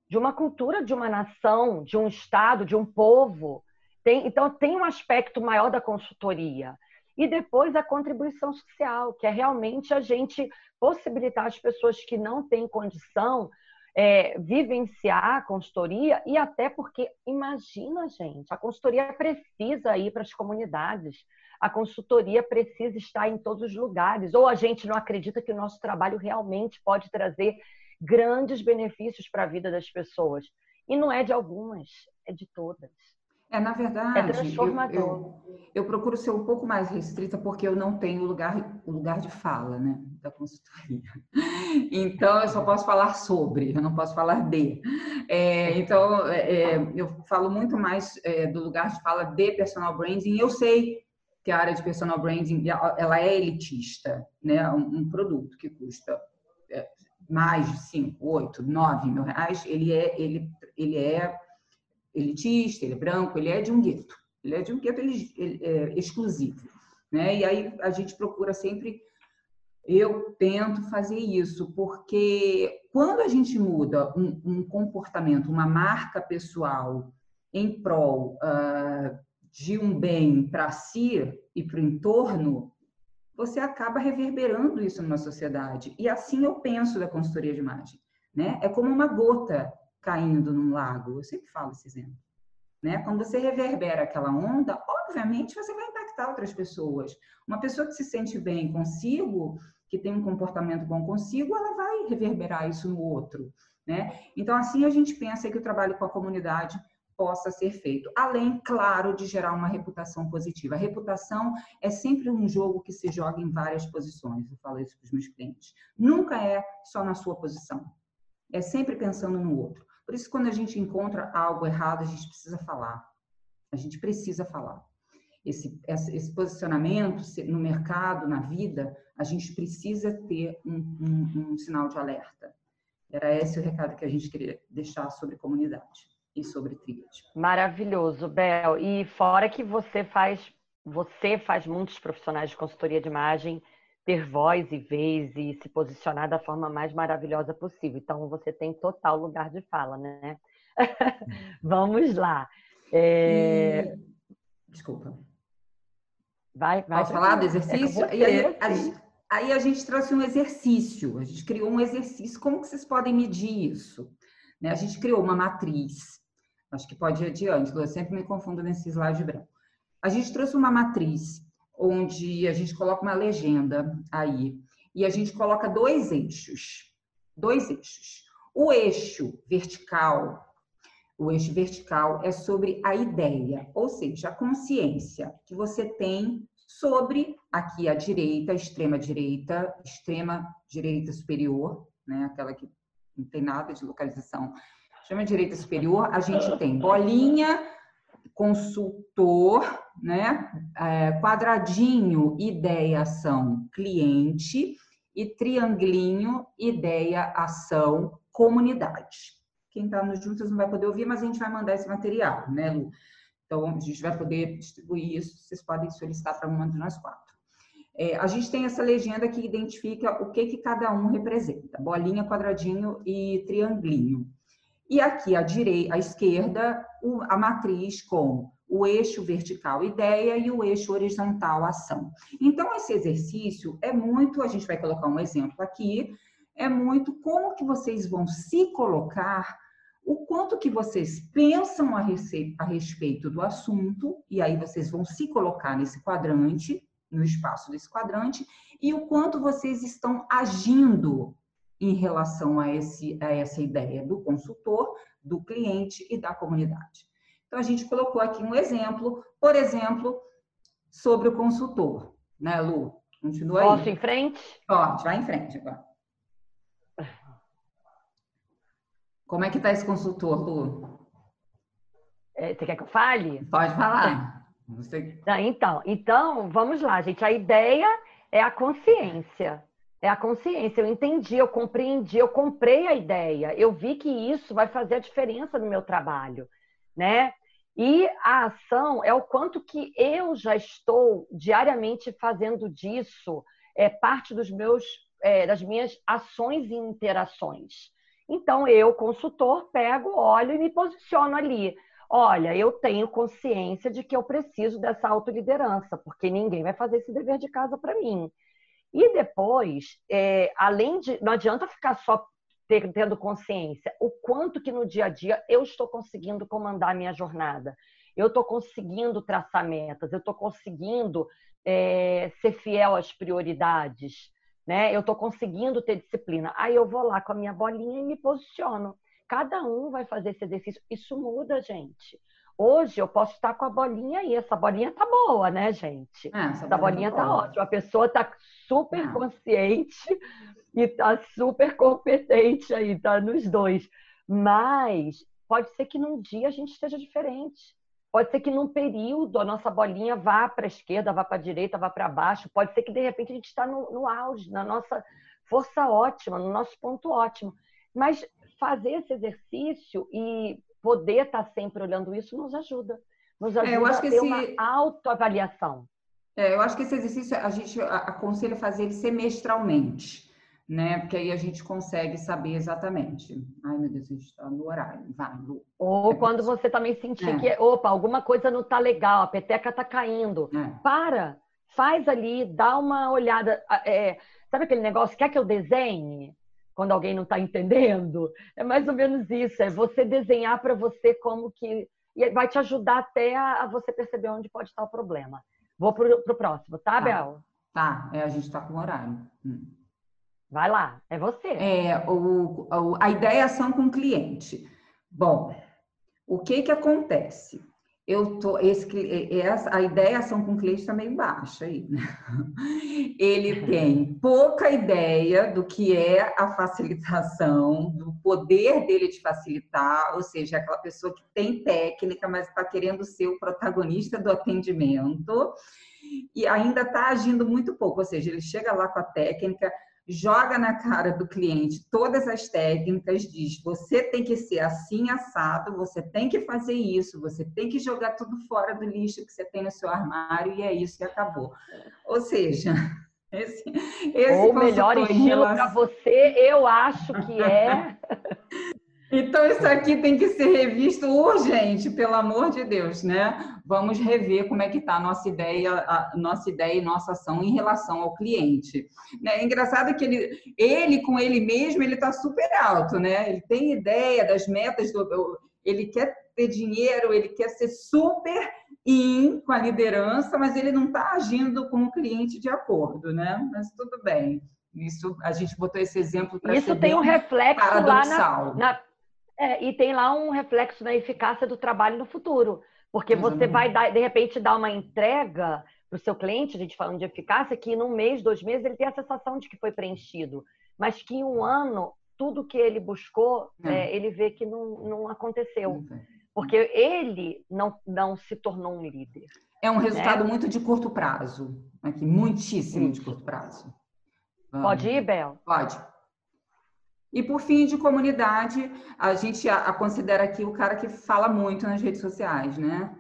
De uma cultura de uma nação, de um estado, de um povo. Tem, então, tem um aspecto maior da consultoria. E depois a contribuição social, que é realmente a gente possibilitar as pessoas que não têm condição é, vivenciar a consultoria e até porque, imagina, gente, a consultoria precisa ir para as comunidades, a consultoria precisa estar em todos os lugares, ou a gente não acredita que o nosso trabalho realmente pode trazer grandes benefícios para a vida das pessoas. E não é de algumas, é de todas. É, na verdade, é transformador. Eu, eu, eu, procuro ser um pouco mais restrita porque eu não tenho lugar, o lugar de fala, né, da consultoria. Então, eu só posso falar sobre, eu não posso falar de. É, então, é, é, eu falo muito mais é, do lugar de fala de personal branding. Eu sei que a área de personal branding, ela é elitista, né, um, um produto que custa é, mais de 5, 8, 9 mil reais, ele é, ele, ele é elitista, ele é branco, ele é de um gueto. Ele é de um gueto ele, ele, é, exclusivo. Né? E aí a gente procura sempre. Eu tento fazer isso, porque quando a gente muda um, um comportamento, uma marca pessoal em prol uh, de um bem para si e para o entorno, você acaba reverberando isso numa sociedade. E assim eu penso da consultoria de imagem. Né? É como uma gota caindo num lago. Eu sempre falo esse exemplo. Né? Quando você reverbera aquela onda, obviamente você vai impactar outras pessoas. Uma pessoa que se sente bem consigo, que tem um comportamento bom consigo, ela vai reverberar isso no outro. Né? Então, assim a gente pensa que o trabalho com a comunidade possa ser feito. Além, claro, de gerar uma reputação positiva. A reputação é sempre um jogo que se joga em várias posições. Eu falo isso para os meus clientes. Nunca é só na sua posição. É sempre pensando no outro. Por isso, quando a gente encontra algo errado, a gente precisa falar. A gente precisa falar. Esse, esse posicionamento no mercado, na vida, a gente precisa ter um, um, um sinal de alerta. Era esse o recado que a gente queria deixar sobre comunidade e sobre tríade. Maravilhoso, Bel. E fora que você faz, você faz muitos profissionais de consultoria de imagem ter voz e vez e se posicionar da forma mais maravilhosa possível. Então, você tem total lugar de fala, né? Vamos lá. É... E... Desculpa. Vai, vai. Posso falar do exercício? É aí, a, aí, a, gente trouxe um exercício. A gente criou um exercício. Como que vocês podem medir isso? Né? A gente criou uma matriz. Acho que pode ir adiante. Eu sempre me confundo nesse slide branco. A gente trouxe uma matriz onde a gente coloca uma legenda aí e a gente coloca dois eixos, dois eixos. O eixo vertical, o eixo vertical é sobre a ideia, ou seja, a consciência que você tem sobre aqui a direita, extrema direita, extrema direita superior, né, aquela que não tem nada de localização. Extrema direita superior, a gente tem bolinha, consultor, né? É, quadradinho, ideia, ação, cliente e triangulinho, ideia, ação, comunidade. Quem está nos juntas não vai poder ouvir, mas a gente vai mandar esse material, né, Lu? Então, a gente vai poder distribuir isso, vocês podem solicitar para uma de nós quatro. É, a gente tem essa legenda que identifica o que, que cada um representa: bolinha, quadradinho e triangulinho. E aqui à direita, à esquerda, a matriz com o eixo vertical ideia e o eixo horizontal ação. Então esse exercício é muito, a gente vai colocar um exemplo aqui, é muito como que vocês vão se colocar, o quanto que vocês pensam a, a respeito do assunto, e aí vocês vão se colocar nesse quadrante, no espaço desse quadrante, e o quanto vocês estão agindo em relação a, esse, a essa ideia do consultor, do cliente e da comunidade. Então, a gente colocou aqui um exemplo, por exemplo, sobre o consultor, né, Lu? Continua aí. Posso em frente? Pode, vai em frente agora. Como é que está esse consultor, Lu? É, você quer que eu fale? Pode falar. Você... Então, então, vamos lá, gente. A ideia é a consciência. É a consciência. Eu entendi, eu compreendi, eu comprei a ideia. Eu vi que isso vai fazer a diferença no meu trabalho, né? E a ação é o quanto que eu já estou diariamente fazendo disso é parte dos meus é, das minhas ações e interações. Então eu, consultor, pego, olho e me posiciono ali. Olha, eu tenho consciência de que eu preciso dessa autoliderança, porque ninguém vai fazer esse dever de casa para mim. E depois, é, além de. Não adianta ficar só tendo consciência, o quanto que no dia a dia eu estou conseguindo comandar a minha jornada, eu estou conseguindo traçar metas, eu estou conseguindo é, ser fiel às prioridades, né? Eu estou conseguindo ter disciplina. Aí eu vou lá com a minha bolinha e me posiciono. Cada um vai fazer esse exercício. Isso muda, gente. Hoje eu posso estar com a bolinha aí. Essa bolinha tá boa, né, gente? É, essa, essa bolinha, tá, tá ótima. A pessoa tá super é. consciente e tá super competente aí, tá nos dois. Mas pode ser que num dia a gente esteja diferente. Pode ser que num período a nossa bolinha vá para a esquerda, vá para a direita, vá para baixo. Pode ser que de repente a gente está no, no auge, na nossa força ótima, no nosso ponto ótimo. Mas fazer esse exercício e poder estar tá sempre olhando isso nos ajuda. Nos ajuda é, eu acho que a ter esse... uma autoavaliação. É, eu acho que esse exercício a gente aconselha fazer ele semestralmente né? Porque aí a gente consegue saber exatamente. Ai, meu Deus, a gente está no horário. Vai, Lu. Ou é quando isso. você também sentir é. que, opa, alguma coisa não está legal, a peteca está caindo. É. Para, faz ali, dá uma olhada. É, sabe aquele negócio, quer que eu desenhe? Quando alguém não está entendendo? É mais ou menos isso, é você desenhar para você como que... E vai te ajudar até a, a você perceber onde pode estar o problema. Vou para o próximo, tá, tá, Bel? Tá, é, a gente está com horário. Hum. Vai lá, é você. É, o, o, a ideia ação com o cliente. Bom, o que que acontece? Eu tô, esse, essa, a ideia ação com cliente está meio baixa aí. Né? Ele tem pouca ideia do que é a facilitação, do poder dele de facilitar, ou seja, aquela pessoa que tem técnica, mas está querendo ser o protagonista do atendimento e ainda está agindo muito pouco, ou seja, ele chega lá com a técnica, joga na cara do cliente todas as técnicas, diz: você tem que ser assim assado, você tem que fazer isso, você tem que jogar tudo fora do lixo que você tem no seu armário e é isso e acabou. Ou seja, esse, esse ou melhor estilo relação... para você, eu acho que é Então, isso aqui tem que ser revisto urgente, pelo amor de Deus, né? Vamos rever como é que está a nossa ideia, a nossa ideia e nossa ação em relação ao cliente. Né? É engraçado que ele, ele com ele mesmo, ele está super alto, né? Ele tem ideia das metas, do, ele quer ter dinheiro, ele quer ser super in com a liderança, mas ele não está agindo com o cliente de acordo, né? Mas tudo bem. Isso a gente botou esse exemplo para Isso tem um reflexo lá na, na é, e tem lá um reflexo na eficácia do trabalho no futuro. Porque você vai, dar, de repente, dar uma entrega para o seu cliente, a gente falando de eficácia, que num mês, dois meses, ele tem a sensação de que foi preenchido. Mas que em um ano, tudo que ele buscou, é. É, ele vê que não, não aconteceu. Porque ele não, não se tornou um líder. É um resultado né? muito de curto prazo. Aqui, muitíssimo de curto prazo. Vamos. Pode ir, Bel? Pode. E por fim, de comunidade, a gente a, a considera aqui o cara que fala muito nas redes sociais, né?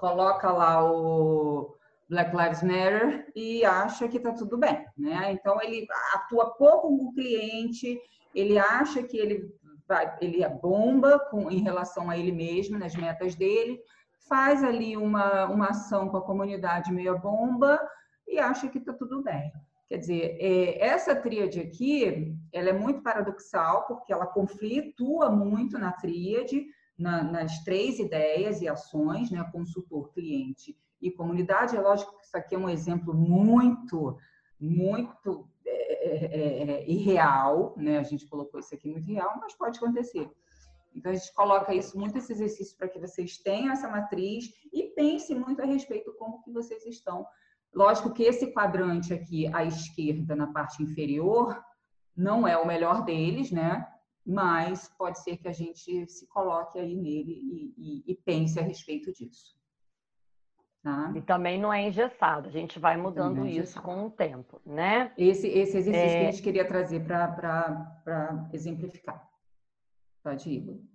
Coloca lá o Black Lives Matter e acha que tá tudo bem, né? Então ele atua pouco com o cliente, ele acha que ele vai, ele é bomba com, em relação a ele mesmo, nas metas dele, faz ali uma, uma ação com a comunidade meia bomba e acha que tá tudo bem. Quer dizer, é, essa tríade aqui, ela é muito paradoxal, porque ela conflitua muito na tríade, na, nas três ideias e ações, né? consultor, cliente e comunidade. É lógico que isso aqui é um exemplo muito, muito é, é, é, é irreal, né? A gente colocou isso aqui muito real, mas pode acontecer. Então, a gente coloca isso, muito esse exercício para que vocês tenham essa matriz e pensem muito a respeito como que vocês estão Lógico que esse quadrante aqui à esquerda, na parte inferior, não é o melhor deles, né? Mas pode ser que a gente se coloque aí nele e, e, e pense a respeito disso. Tá? E também não é engessado, a gente vai mudando é isso com o tempo, né? Esse, esse exercício é... que a gente queria trazer para exemplificar. Pode ir.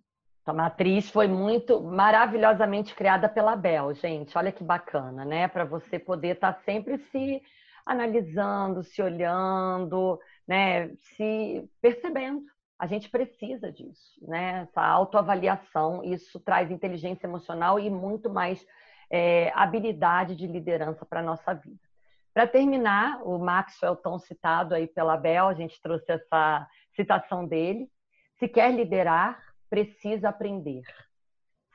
A matriz foi muito maravilhosamente criada pela Bel, gente. Olha que bacana, né? Para você poder estar tá sempre se analisando, se olhando, né? Se percebendo. A gente precisa disso, né? Essa autoavaliação, isso traz inteligência emocional e muito mais é, habilidade de liderança para a nossa vida. Para terminar, o Maxwell tão citado aí pela Bel, a gente trouxe essa citação dele, Se quer liderar, precisa aprender.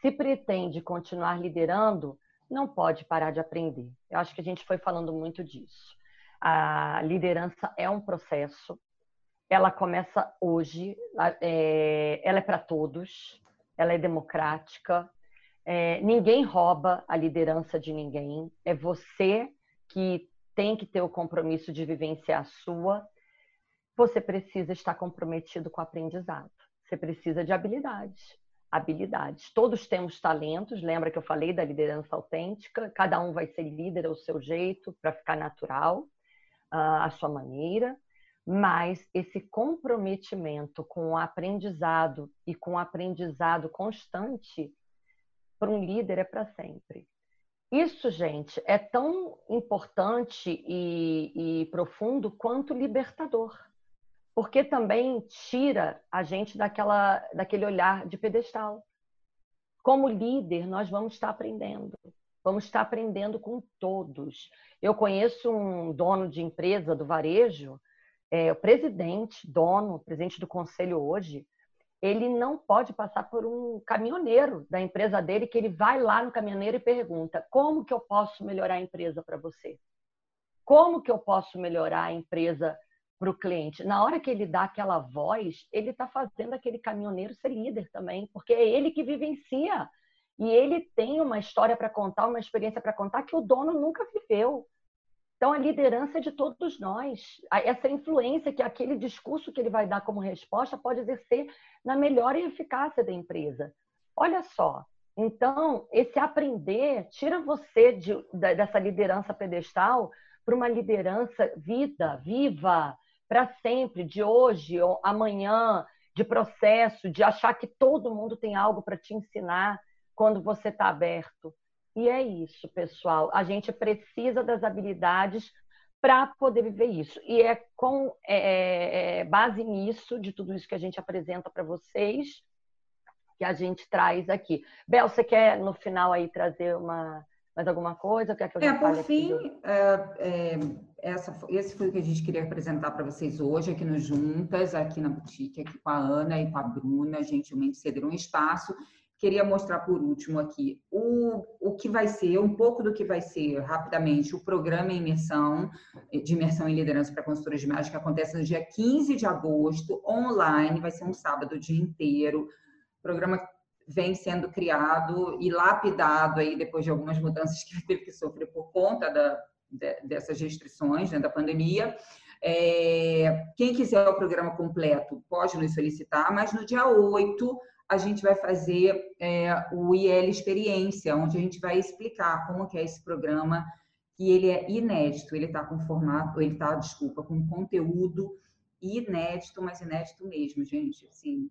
Se pretende continuar liderando, não pode parar de aprender. Eu acho que a gente foi falando muito disso. A liderança é um processo, ela começa hoje, é, ela é para todos, ela é democrática, é, ninguém rouba a liderança de ninguém, é você que tem que ter o compromisso de vivenciar a sua. Você precisa estar comprometido com o aprendizado, você precisa de habilidades. Habilidades. Todos temos talentos, lembra que eu falei da liderança autêntica? Cada um vai ser líder ao seu jeito, para ficar natural, à sua maneira mas esse comprometimento com o aprendizado e com o aprendizado constante para um líder é para sempre. Isso, gente, é tão importante e, e, profundo quanto libertador, porque também tira a gente daquela, daquele olhar de pedestal. Como líder, nós vamos estar aprendendo, vamos estar aprendendo com todos. Eu conheço um dono de empresa do varejo é, o presidente, dono, presidente do conselho hoje, ele não pode passar por um caminhoneiro da empresa dele que ele vai lá no caminhoneiro e pergunta: como que eu posso melhorar a empresa para você? Como que eu posso melhorar a empresa para o cliente? Na hora que ele dá aquela voz, ele está fazendo aquele caminhoneiro ser líder também, porque é ele que vivencia. E ele tem uma história para contar, uma experiência para contar que o dono nunca viveu. Então, a liderança é de todos nós. Essa influência que aquele discurso que ele vai dar como resposta pode exercer na melhor eficácia da empresa. Olha só. Então, esse aprender tira você de, dessa liderança pedestal para uma liderança vida, viva, para sempre, de hoje ou amanhã, de processo, de achar que todo mundo tem algo para te ensinar quando você está aberto. E é isso, pessoal. A gente precisa das habilidades para poder viver isso. E é com é, é, é, base nisso, de tudo isso que a gente apresenta para vocês, que a gente traz aqui. Bel, você quer no final aí trazer uma mais alguma coisa? Quer que eu é, por fim, é, é, essa, esse foi o que a gente queria apresentar para vocês hoje, aqui no Juntas, aqui na boutique, aqui com a Ana e com a Bruna, gentilmente cederam um espaço queria mostrar por último aqui o, o que vai ser, um pouco do que vai ser, rapidamente, o programa Imersão, de Imersão em Liderança para Consultoras de Imagem, que acontece no dia 15 de agosto, online, vai ser um sábado o dia inteiro. Programa vem sendo criado e lapidado aí depois de algumas mudanças que teve que sofrer por conta da, de, dessas restrições, né, da pandemia. É, quem quiser o programa completo pode nos solicitar, mas no dia 8 a gente vai fazer é, o IL Experiência, onde a gente vai explicar como que é esse programa, que ele é inédito, ele está com formato, ele está, desculpa, com conteúdo inédito, mas inédito mesmo, gente, assim,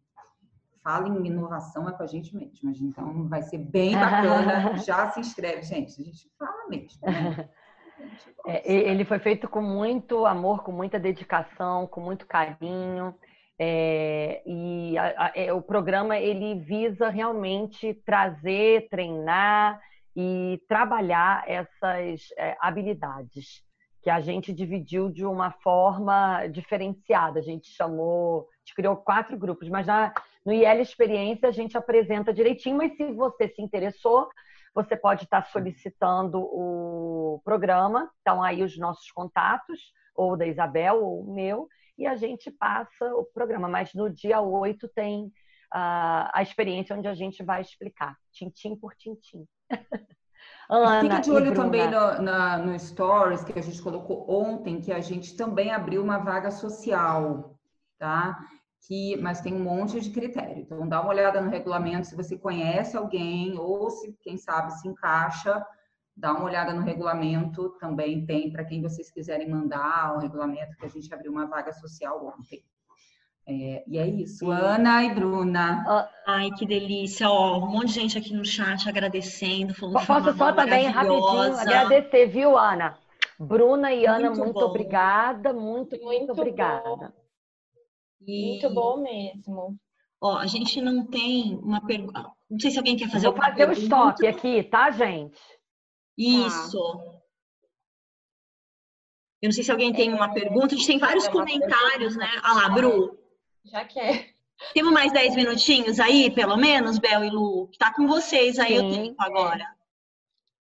fala em inovação é com a gente mesmo, então vai ser bem bacana, já se inscreve, gente, a gente fala mesmo, né? É, ele foi feito com muito amor, com muita dedicação, com muito carinho. É, e a, a, é, o programa ele visa realmente trazer, treinar e trabalhar essas é, habilidades que a gente dividiu de uma forma diferenciada. A gente chamou, a gente criou quatro grupos, mas na, no IL Experiência a gente apresenta direitinho, mas se você se interessou, você pode estar solicitando o programa, então aí os nossos contatos, ou da Isabel ou o meu, e a gente passa o programa. Mas no dia 8 tem uh, a experiência onde a gente vai explicar, tintim por tintim. Ana, Fica de olho também no, na, no Stories que a gente colocou ontem, que a gente também abriu uma vaga social, tá? Que, mas tem um monte de critério. Então, dá uma olhada no regulamento se você conhece alguém ou se, quem sabe, se encaixa dá uma olhada no regulamento, também tem para quem vocês quiserem mandar o regulamento, que a gente abriu uma vaga social ontem. É, e é isso, Ana e Bruna. Ai, que delícia, ó, um monte de gente aqui no chat agradecendo. Falando Posso só também rapidinho agradecer, viu, Ana? Bruna e Ana, muito, muito obrigada, muito, muito, muito obrigada. E... Muito bom mesmo. Ó, a gente não tem uma pergunta. Não sei se alguém quer fazer Vou fazer o um stop aqui, tá, gente? Isso. Eu não sei se alguém tem uma pergunta. A gente tem vários comentários, né? Ah lá, Bru. Já que é Temos mais 10 minutinhos aí, pelo menos, Bel e Lu? Tá com vocês aí sim, o tempo agora.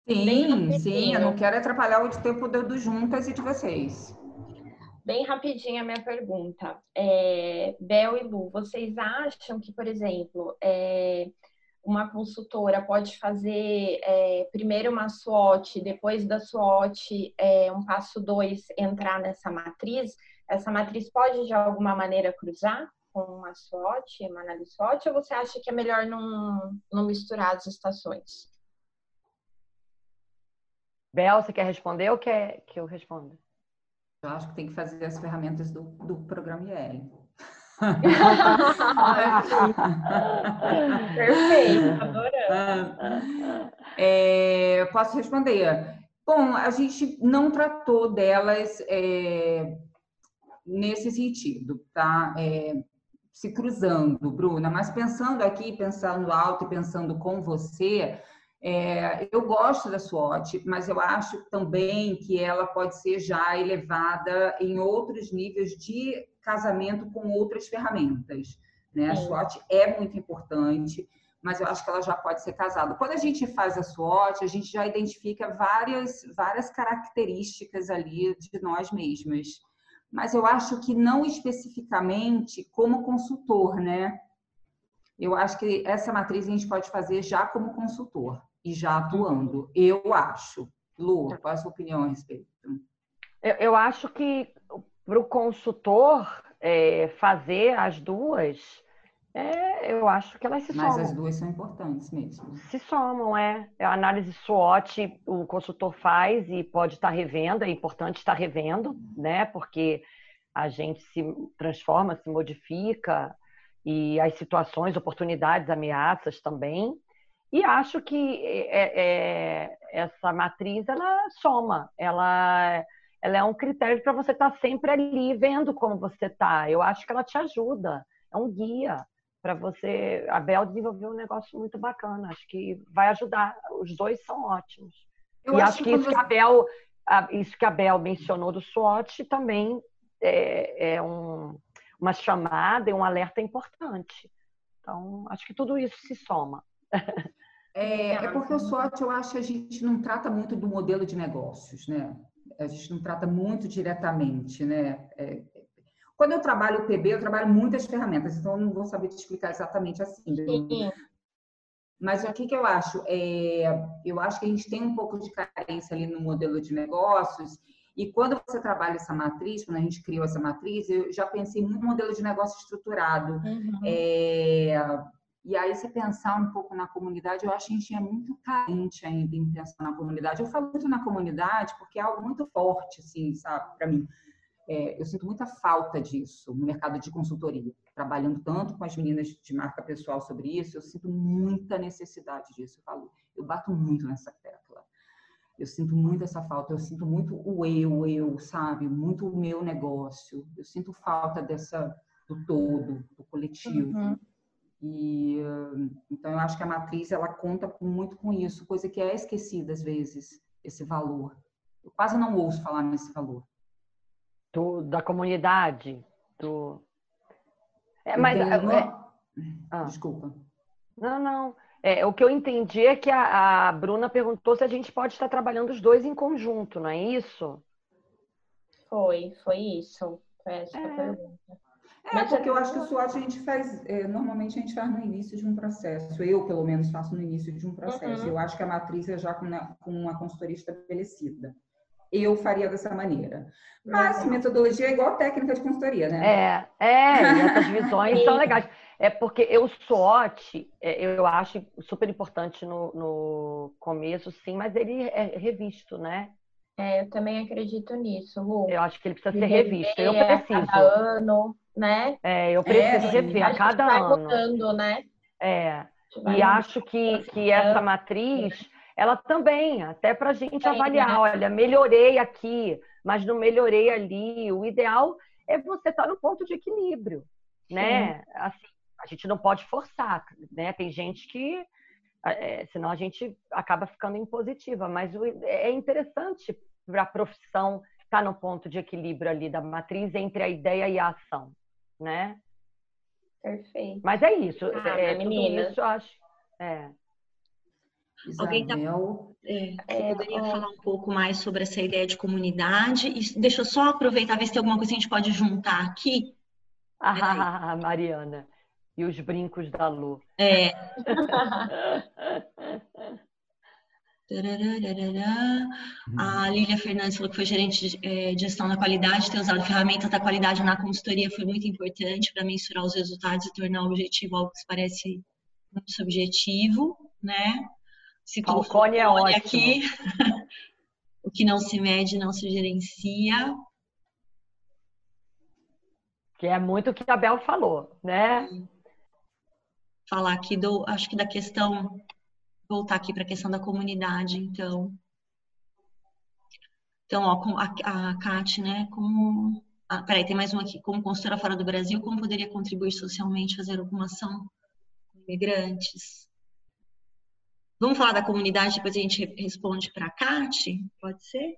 Sim, sim, eu não quero atrapalhar o tempo do, do juntas e de vocês. Bem rapidinho a minha pergunta. É, Bel e Lu, vocês acham que, por exemplo, é, uma consultora pode fazer é, primeiro uma SWOT, depois da SWOT, é, um passo dois, entrar nessa matriz? Essa matriz pode, de alguma maneira, cruzar com uma SWOT, uma análise SWOT, ou você acha que é melhor não, não misturar as estações? Bel, você quer responder ou quer que eu responda? Eu acho que tem que fazer as ferramentas do, do programa IL. Perfeito, adorando. É, posso responder? Bom, a gente não tratou delas é, nesse sentido, tá? É, se cruzando, Bruna, mas pensando aqui, pensando alto e pensando com você, é, eu gosto da SWOT, mas eu acho também que ela pode ser já elevada em outros níveis de casamento com outras ferramentas. Né? A SWOT é muito importante, mas eu acho que ela já pode ser casada. Quando a gente faz a SWOT, a gente já identifica várias, várias características ali de nós mesmas. Mas eu acho que não especificamente como consultor, né? Eu acho que essa matriz a gente pode fazer já como consultor e já atuando. Eu acho. Lu, tá. qual a sua opinião a respeito? Eu, eu acho que para o consultor é, fazer as duas, é, eu acho que elas se Mas somam. Mas as duas são importantes mesmo. Se somam, é. A análise SWOT o consultor faz e pode estar revendo, é importante estar revendo, né? Porque a gente se transforma, se modifica, e as situações, oportunidades, ameaças também. E acho que é, é, essa matriz ela soma, ela, ela é um critério para você estar tá sempre ali vendo como você está. Eu acho que ela te ajuda, é um guia para você. A Bel desenvolveu um negócio muito bacana, acho que vai ajudar. Os dois são ótimos. Eu e acho, acho que, isso, que a Bel, isso que a Bel mencionou do SWOT também é, é um, uma chamada e um alerta importante. Então, acho que tudo isso se soma. É, é porque o SWOT, eu acho que a gente não trata muito do modelo de negócios, né? A gente não trata muito diretamente, né? É, quando eu trabalho o PB, eu trabalho muitas ferramentas, então eu não vou saber te explicar exatamente assim. Sim. Mas o que, que eu acho? É, eu acho que a gente tem um pouco de carência ali no modelo de negócios, e quando você trabalha essa matriz, quando a gente criou essa matriz, eu já pensei no modelo de negócio estruturado. Uhum. É, e aí, você pensar um pouco na comunidade, eu acho que a gente é muito carente ainda em pensar na comunidade. Eu falo muito na comunidade porque é algo muito forte, assim, sabe, para mim. É, eu sinto muita falta disso no mercado de consultoria. Trabalhando tanto com as meninas de marca pessoal sobre isso, eu sinto muita necessidade disso. Eu falo, eu bato muito nessa tecla. Eu sinto muito essa falta, eu sinto muito o eu, eu, sabe? Muito o meu negócio. Eu sinto falta dessa do todo, do coletivo. Uhum. E então eu acho que a matriz ela conta muito com isso, coisa que é esquecida às vezes, esse valor. Eu quase não ouço falar nesse valor. Do, da comunidade, do é, mas no... é... ah. desculpa. Não, não. É, o que eu entendi é que a, a, Bruna perguntou se a gente pode estar trabalhando os dois em conjunto, não é isso? Foi, foi isso. Foi essa é. a pergunta. É, Mas porque eu acho que o SWOT a gente faz, é, normalmente a gente faz no início de um processo. Eu, pelo menos, faço no início de um processo. Uhum. Eu acho que a matriz é já com, com uma consultoria estabelecida. Eu faria dessa maneira. Mas uhum. metodologia é igual técnica de consultoria, né? É, é, e essas visões são legais. É porque eu SWOT, é, eu acho super importante no, no começo, sim, mas ele é revisto, né? É, eu também acredito nisso, Lu. Eu acho que ele precisa ser revisto. Eu preciso. Cada ano, né? É, eu preciso é, rever a cada vai ano. Mudando, né? É. E acho que, que essa matriz, ela também, até para a gente avaliar, né? olha, melhorei aqui, mas não melhorei ali. O ideal é você estar tá no ponto de equilíbrio, né? Assim, a gente não pode forçar, né? Tem gente que é, senão a gente acaba ficando impositiva. Mas o, é interessante para a profissão estar tá no ponto de equilíbrio ali da matriz entre a ideia e a ação, né? Perfeito. Mas é isso. Ah, é, menina. Tudo isso, eu acho. É. Alguém tá- É, você É, poderia ó. falar um pouco mais sobre essa ideia de comunidade? E deixa eu só aproveitar, ver se tem alguma coisa que a gente pode juntar aqui. Ah, Mariana. E os brincos da Lu. É. A Lília Fernandes falou que foi gerente de eh, de gestão da qualidade, ter usado ferramentas da qualidade na consultoria foi muito importante para mensurar os resultados e tornar o objetivo algo que parece muito subjetivo, né? Ciclo Falcone é ótimo. aqui. o que não se mede não se gerencia. Que é muito o que a Bel falou, né? Falar aqui do, acho que da questão, voltar aqui para a questão da comunidade, então. Então, ó, com a, a Kat, né, como... Ah, peraí, tem mais uma aqui. Como consultora fora do Brasil, como poderia contribuir socialmente, fazer alguma ação com imigrantes? Vamos falar da comunidade, depois a gente re- responde para a Kat? Pode ser?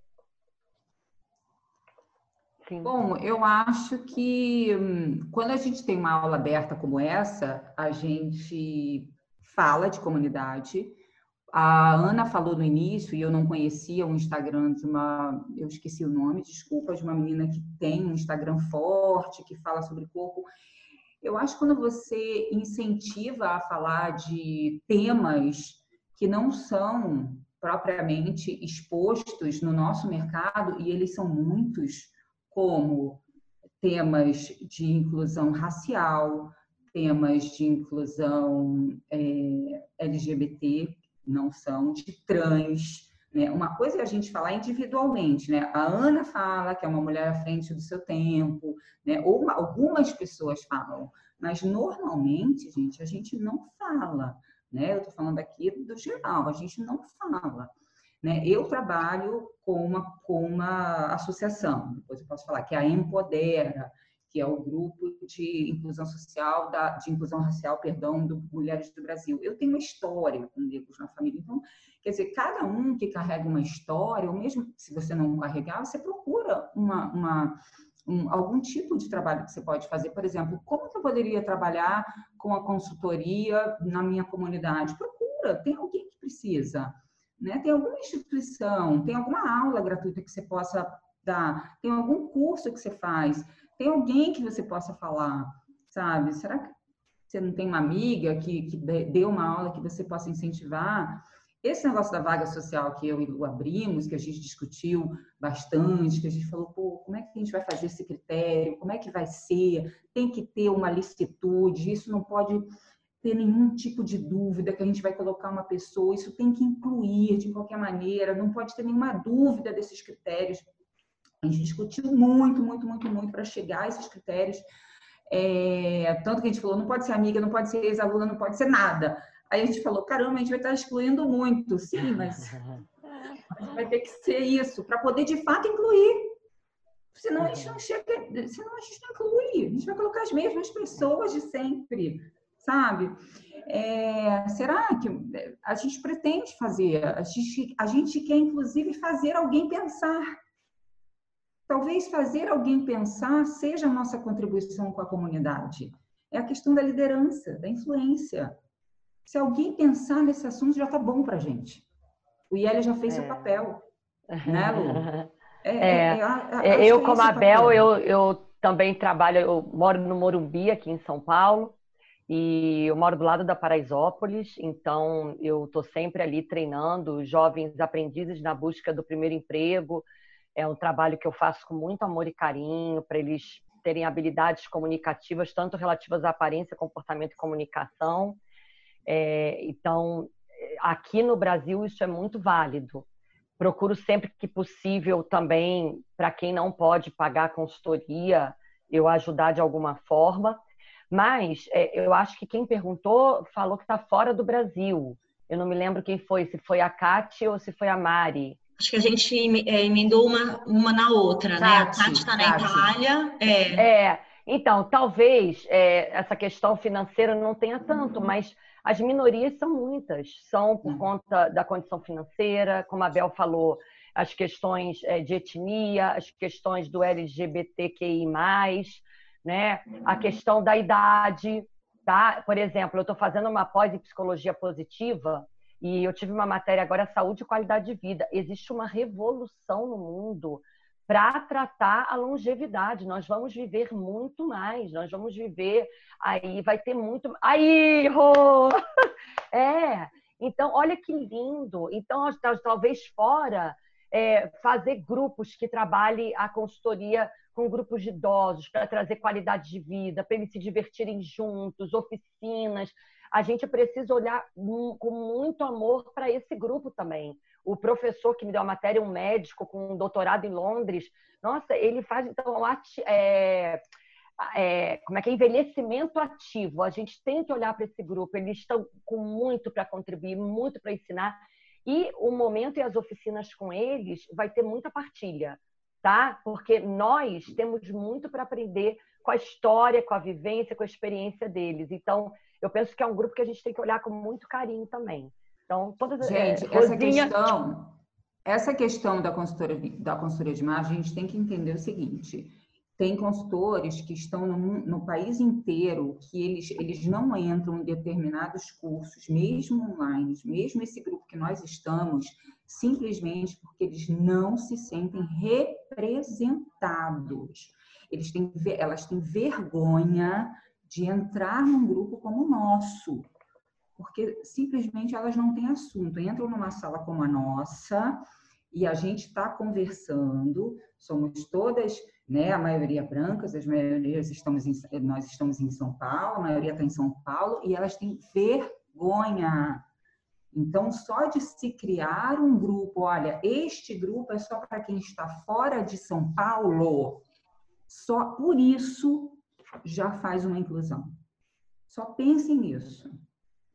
Sim. Bom, eu acho que hum, quando a gente tem uma aula aberta como essa, a gente fala de comunidade. A Ana falou no início, e eu não conhecia o Instagram de uma, eu esqueci o nome, desculpa, de uma menina que tem um Instagram forte, que fala sobre corpo. Eu acho que quando você incentiva a falar de temas que não são propriamente expostos no nosso mercado, e eles são muitos, como temas de inclusão racial, temas de inclusão é, LGBT, não são, de trans. Né? Uma coisa é a gente falar individualmente, né? A Ana fala que é uma mulher à frente do seu tempo, né? Ou uma- algumas pessoas falam, mas normalmente, gente, a gente não fala, né? Eu estou falando aqui do geral, a gente não fala. Né? Eu trabalho com uma, com uma associação, depois eu posso falar, que é a Empodera, que é o grupo de inclusão social, da, de inclusão racial, perdão, do Mulheres do Brasil. Eu tenho uma história com negros na família, então, quer dizer, cada um que carrega uma história, ou mesmo se você não carregar, você procura uma, uma um, algum tipo de trabalho que você pode fazer. Por exemplo, como que eu poderia trabalhar com a consultoria na minha comunidade? Procura, tem alguém que precisa. Né? Tem alguma instituição, tem alguma aula gratuita que você possa dar, tem algum curso que você faz, tem alguém que você possa falar, sabe? Será que você não tem uma amiga que, que deu uma aula que você possa incentivar? Esse negócio da vaga social que eu e Lu abrimos, que a gente discutiu bastante, que a gente falou, pô, como é que a gente vai fazer esse critério? Como é que vai ser? Tem que ter uma licitude, isso não pode ter nenhum tipo de dúvida que a gente vai colocar uma pessoa, isso tem que incluir de qualquer maneira, não pode ter nenhuma dúvida desses critérios. A gente discutiu muito, muito, muito, muito para chegar a esses critérios. É, tanto que a gente falou, não pode ser amiga, não pode ser ex-aluna, não pode ser nada. Aí a gente falou, caramba, a gente vai estar excluindo muito. Sim, mas vai ter que ser isso, para poder de fato incluir. Senão a gente não chega, senão a gente não inclui. A gente vai colocar as mesmas pessoas de sempre sabe? É, será que a gente pretende fazer? A gente, a gente quer, inclusive, fazer alguém pensar. Talvez fazer alguém pensar seja a nossa contribuição com a comunidade. É a questão da liderança, da influência. Se alguém pensar nesse assunto, já está bom para a gente. O IEL já fez é. seu papel, né, Lu? É, é, eu, como a Bel, eu, eu também trabalho, eu moro no Morumbi, aqui em São Paulo, e eu moro do lado da Paraisópolis, então eu estou sempre ali treinando jovens aprendizes na busca do primeiro emprego. É um trabalho que eu faço com muito amor e carinho para eles terem habilidades comunicativas, tanto relativas à aparência, comportamento e comunicação. É, então, aqui no Brasil isso é muito válido. Procuro sempre que possível também, para quem não pode pagar consultoria, eu ajudar de alguma forma. Mas é, eu acho que quem perguntou falou que está fora do Brasil. Eu não me lembro quem foi, se foi a Kati ou se foi a Mari. Acho que a gente emendou uma, uma na outra, Tati, né? A Kati está na Itália. É. é, então, talvez é, essa questão financeira não tenha tanto, mas as minorias são muitas. São por conta da condição financeira, como a Bel falou, as questões de etnia, as questões do LGBTQI+, né? A questão da idade, tá? Por exemplo, eu estou fazendo uma pós em psicologia positiva e eu tive uma matéria agora saúde e qualidade de vida. Existe uma revolução no mundo para tratar a longevidade. Nós vamos viver muito mais, nós vamos viver aí vai ter muito aí, Rô! é. Então, olha que lindo. Então, talvez fora é, fazer grupos que trabalhem a consultoria com grupos de idosos para trazer qualidade de vida, para eles se divertirem juntos, oficinas. A gente precisa olhar com muito amor para esse grupo também. O professor que me deu a matéria, um médico com um doutorado em Londres, nossa, ele faz então é, é, como é que é envelhecimento ativo. A gente tem que olhar para esse grupo. Eles estão com muito para contribuir, muito para ensinar. E o momento e as oficinas com eles vai ter muita partilha tá? Porque nós temos muito para aprender com a história, com a vivência, com a experiência deles. Então, eu penso que é um grupo que a gente tem que olhar com muito carinho também. Então, todas Gente, é, essa questão, essa questão da consultoria, da consultoria de imagem, a gente tem que entender o seguinte: tem consultores que estão no, no, país inteiro que eles, eles não entram em determinados cursos, mesmo online, mesmo esse grupo que nós estamos, simplesmente porque eles não se sentem representados. Eles têm, elas têm vergonha de entrar num grupo como o nosso, porque simplesmente elas não têm assunto. Entram numa sala como a nossa e a gente está conversando, somos todas, né, a maioria brancas, as maiorias estamos em, nós estamos em São Paulo, a maioria está em São Paulo, e elas têm vergonha então, só de se criar um grupo, olha, este grupo é só para quem está fora de São Paulo, só por isso já faz uma inclusão. Só pensem nisso.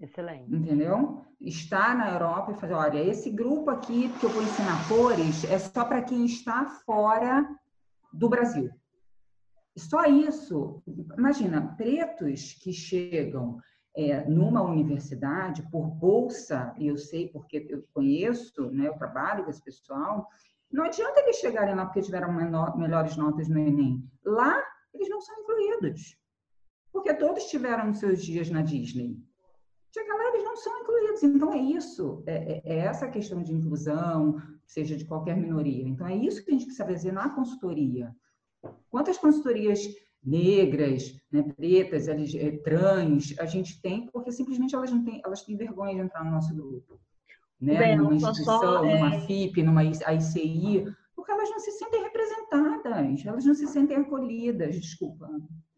Excelente. Entendeu? Estar na Europa e fazer, olha, esse grupo aqui que eu vou ensinar cores é só para quem está fora do Brasil. Só isso. Imagina, pretos que chegam é, numa universidade por bolsa, e eu sei porque eu conheço né, o trabalho desse pessoal, não adianta eles chegarem lá porque tiveram menor, melhores notas no Enem. Lá, eles não são incluídos. Porque todos tiveram seus dias na Disney. Chega lá, eles não são incluídos. Então, é isso. É, é, é essa questão de inclusão, seja de qualquer minoria. Então, é isso que a gente precisa fazer na consultoria. Quantas consultorias negras, né, pretas, eh, trans, a gente tem, porque simplesmente elas não têm, elas têm vergonha de entrar no nosso grupo. Né? Bem, numa instituição, só, é... numa FIP, numa ICI, porque elas não se sentem representadas, elas não se sentem acolhidas, desculpa.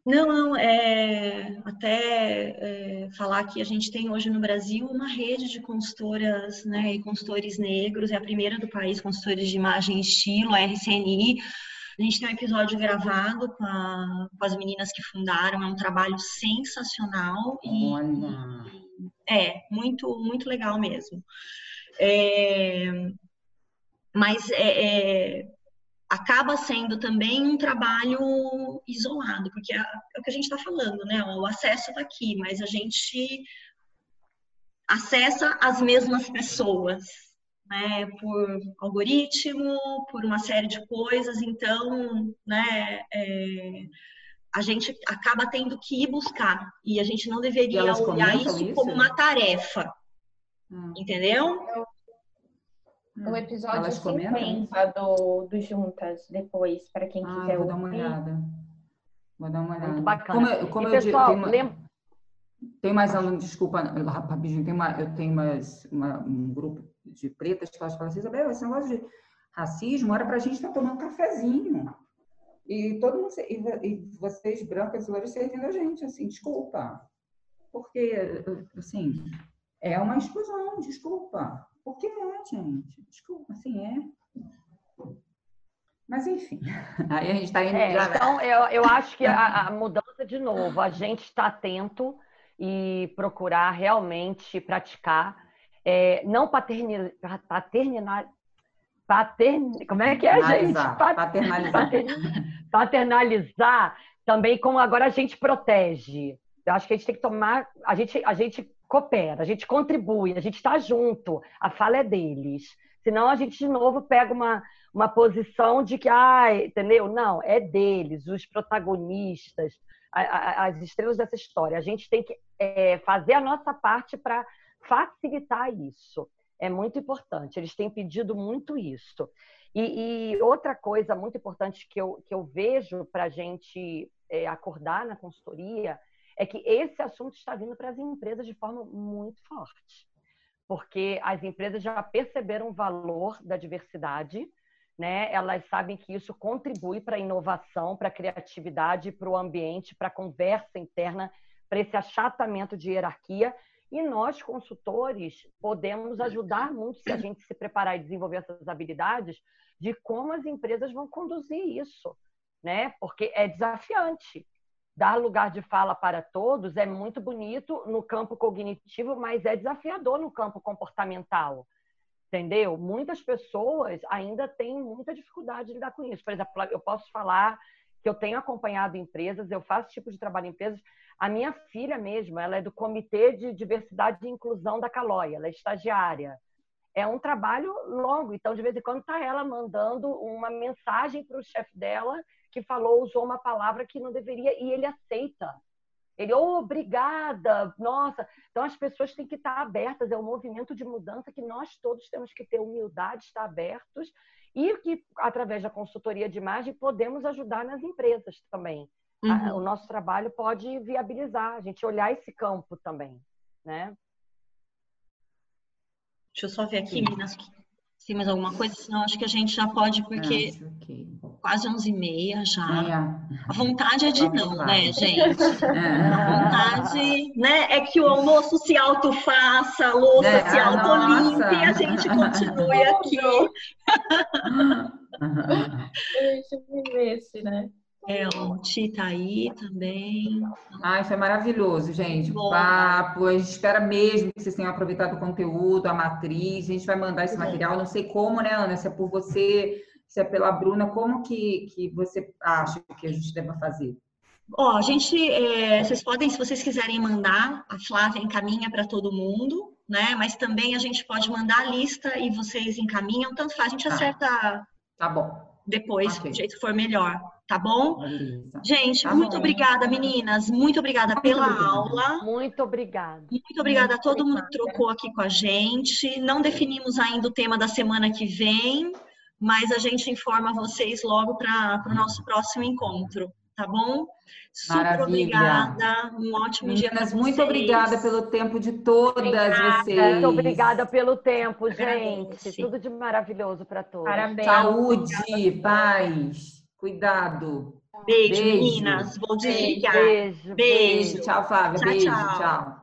Não, não, é até é, falar que a gente tem hoje no Brasil uma rede de consultoras né, e consultores negros, é a primeira do país, consultores de imagem e estilo, a RCNI, a gente tem um episódio gravado com, a, com as meninas que fundaram, é um trabalho sensacional e Olha. é muito muito legal mesmo. É, mas é, é, acaba sendo também um trabalho isolado, porque é, é o que a gente está falando, né? O acesso está aqui, mas a gente acessa as mesmas pessoas, né, por algoritmo, por uma série de coisas, então, né, é, a gente acaba tendo que ir buscar e a gente não deveria olhar isso, isso, como uma tarefa, hum. entendeu? O episódio elas 50 do, do Juntas, depois, para quem ah, quiser vou ouvir. dar uma olhada. Vou dar uma olhada. Muito bacana. Como, como e, eu pessoal, digo, tem, uma, tem mais alunos, desculpa, rapidinho, tem, uma, eu tenho mais uma, um grupo de pretas que elas falam assim, Isabel, esse negócio de racismo era para a gente estar tá tomando um cafezinho. E todo mundo, e vocês brancas e loiras servindo a gente, assim, desculpa. Porque, assim, é uma exclusão, desculpa. Porque é, gente, desculpa, assim, é. Mas, enfim, aí a gente está indo. É, já... Então, eu, eu acho que a, a mudança, de novo, a gente está atento e procurar realmente praticar é, não paternizar, paternizar, patern, como é que é, gente? Paternalizar. Paternalizar também como agora a gente protege. Eu acho que a gente tem que tomar, a gente, a gente coopera, a gente contribui, a gente está junto, a fala é deles. Senão a gente de novo pega uma, uma posição de que, ah, entendeu? Não, é deles, os protagonistas, as estrelas dessa história. A gente tem que é, fazer a nossa parte para facilitar isso. É muito importante. Eles têm pedido muito isso. E, e outra coisa muito importante que eu, que eu vejo para a gente é, acordar na consultoria é que esse assunto está vindo para as empresas de forma muito forte. Porque as empresas já perceberam o valor da diversidade, né? Elas sabem que isso contribui para a inovação, para a criatividade, para o ambiente, para a conversa interna, para esse achatamento de hierarquia. E nós, consultores, podemos ajudar muito se a gente se preparar e desenvolver essas habilidades de como as empresas vão conduzir isso, né? Porque é desafiante. Dar lugar de fala para todos é muito bonito no campo cognitivo, mas é desafiador no campo comportamental entendeu? Muitas pessoas ainda têm muita dificuldade de lidar com isso. Por exemplo, eu posso falar que eu tenho acompanhado empresas, eu faço tipo de trabalho em empresas. A minha filha mesmo, ela é do Comitê de Diversidade e Inclusão da Calóia, ela é estagiária. É um trabalho longo, então de vez em quando está ela mandando uma mensagem para o chefe dela que falou, usou uma palavra que não deveria e ele aceita. Ele, oh, obrigada, nossa. Então, as pessoas têm que estar abertas, é um movimento de mudança que nós todos temos que ter humildade, estar abertos, e que, através da consultoria de imagem, podemos ajudar nas empresas também. Uhum. O nosso trabalho pode viabilizar, a gente olhar esse campo também, né? Deixa eu só ver aqui, meninas, tem mais alguma coisa? Senão acho que a gente já pode, porque ah, okay. Quase 11 e meia já. É. A vontade é de não, né, gente? É. A vontade né, é que o almoço se autofaça, a louça é, se autolimpe e a gente continue aqui. Deixa eu ver esse, né? É, o Ti tá aí também. Ai, foi maravilhoso, gente. O papo. A gente espera mesmo que vocês tenham aproveitado o conteúdo, a matriz. A gente vai mandar esse material. Não sei como, né, Ana? Se é por você, se é pela Bruna. Como que, que você acha que a gente deva fazer? Ó, a gente, é, vocês podem, se vocês quiserem mandar, a Flávia encaminha para todo mundo, né? Mas também a gente pode mandar a lista e vocês encaminham, tanto faz, a gente tá. acerta. Tá bom. Depois, okay. do jeito que for melhor tá bom? Beleza. Gente, tá muito bom. obrigada, meninas. Muito obrigada muito pela obrigada. aula. Muito obrigada. Muito obrigada a todo mundo que trocou aqui com a gente. Não definimos ainda o tema da semana que vem, mas a gente informa vocês logo para o nosso próximo encontro, tá bom? Super Maravilha. obrigada. Um ótimo Meninas, dia para vocês. Muito obrigada pelo tempo de todas obrigada. vocês. Muito obrigada pelo tempo, gente. Tudo de maravilhoso para todos. Parabéns. Saúde, paz. Cuidado. Beijo, beijo. meninas. Vou desligar. Beijo, beijo. beijo. Tchau, Flávia. Tchau, beijo. tchau. tchau.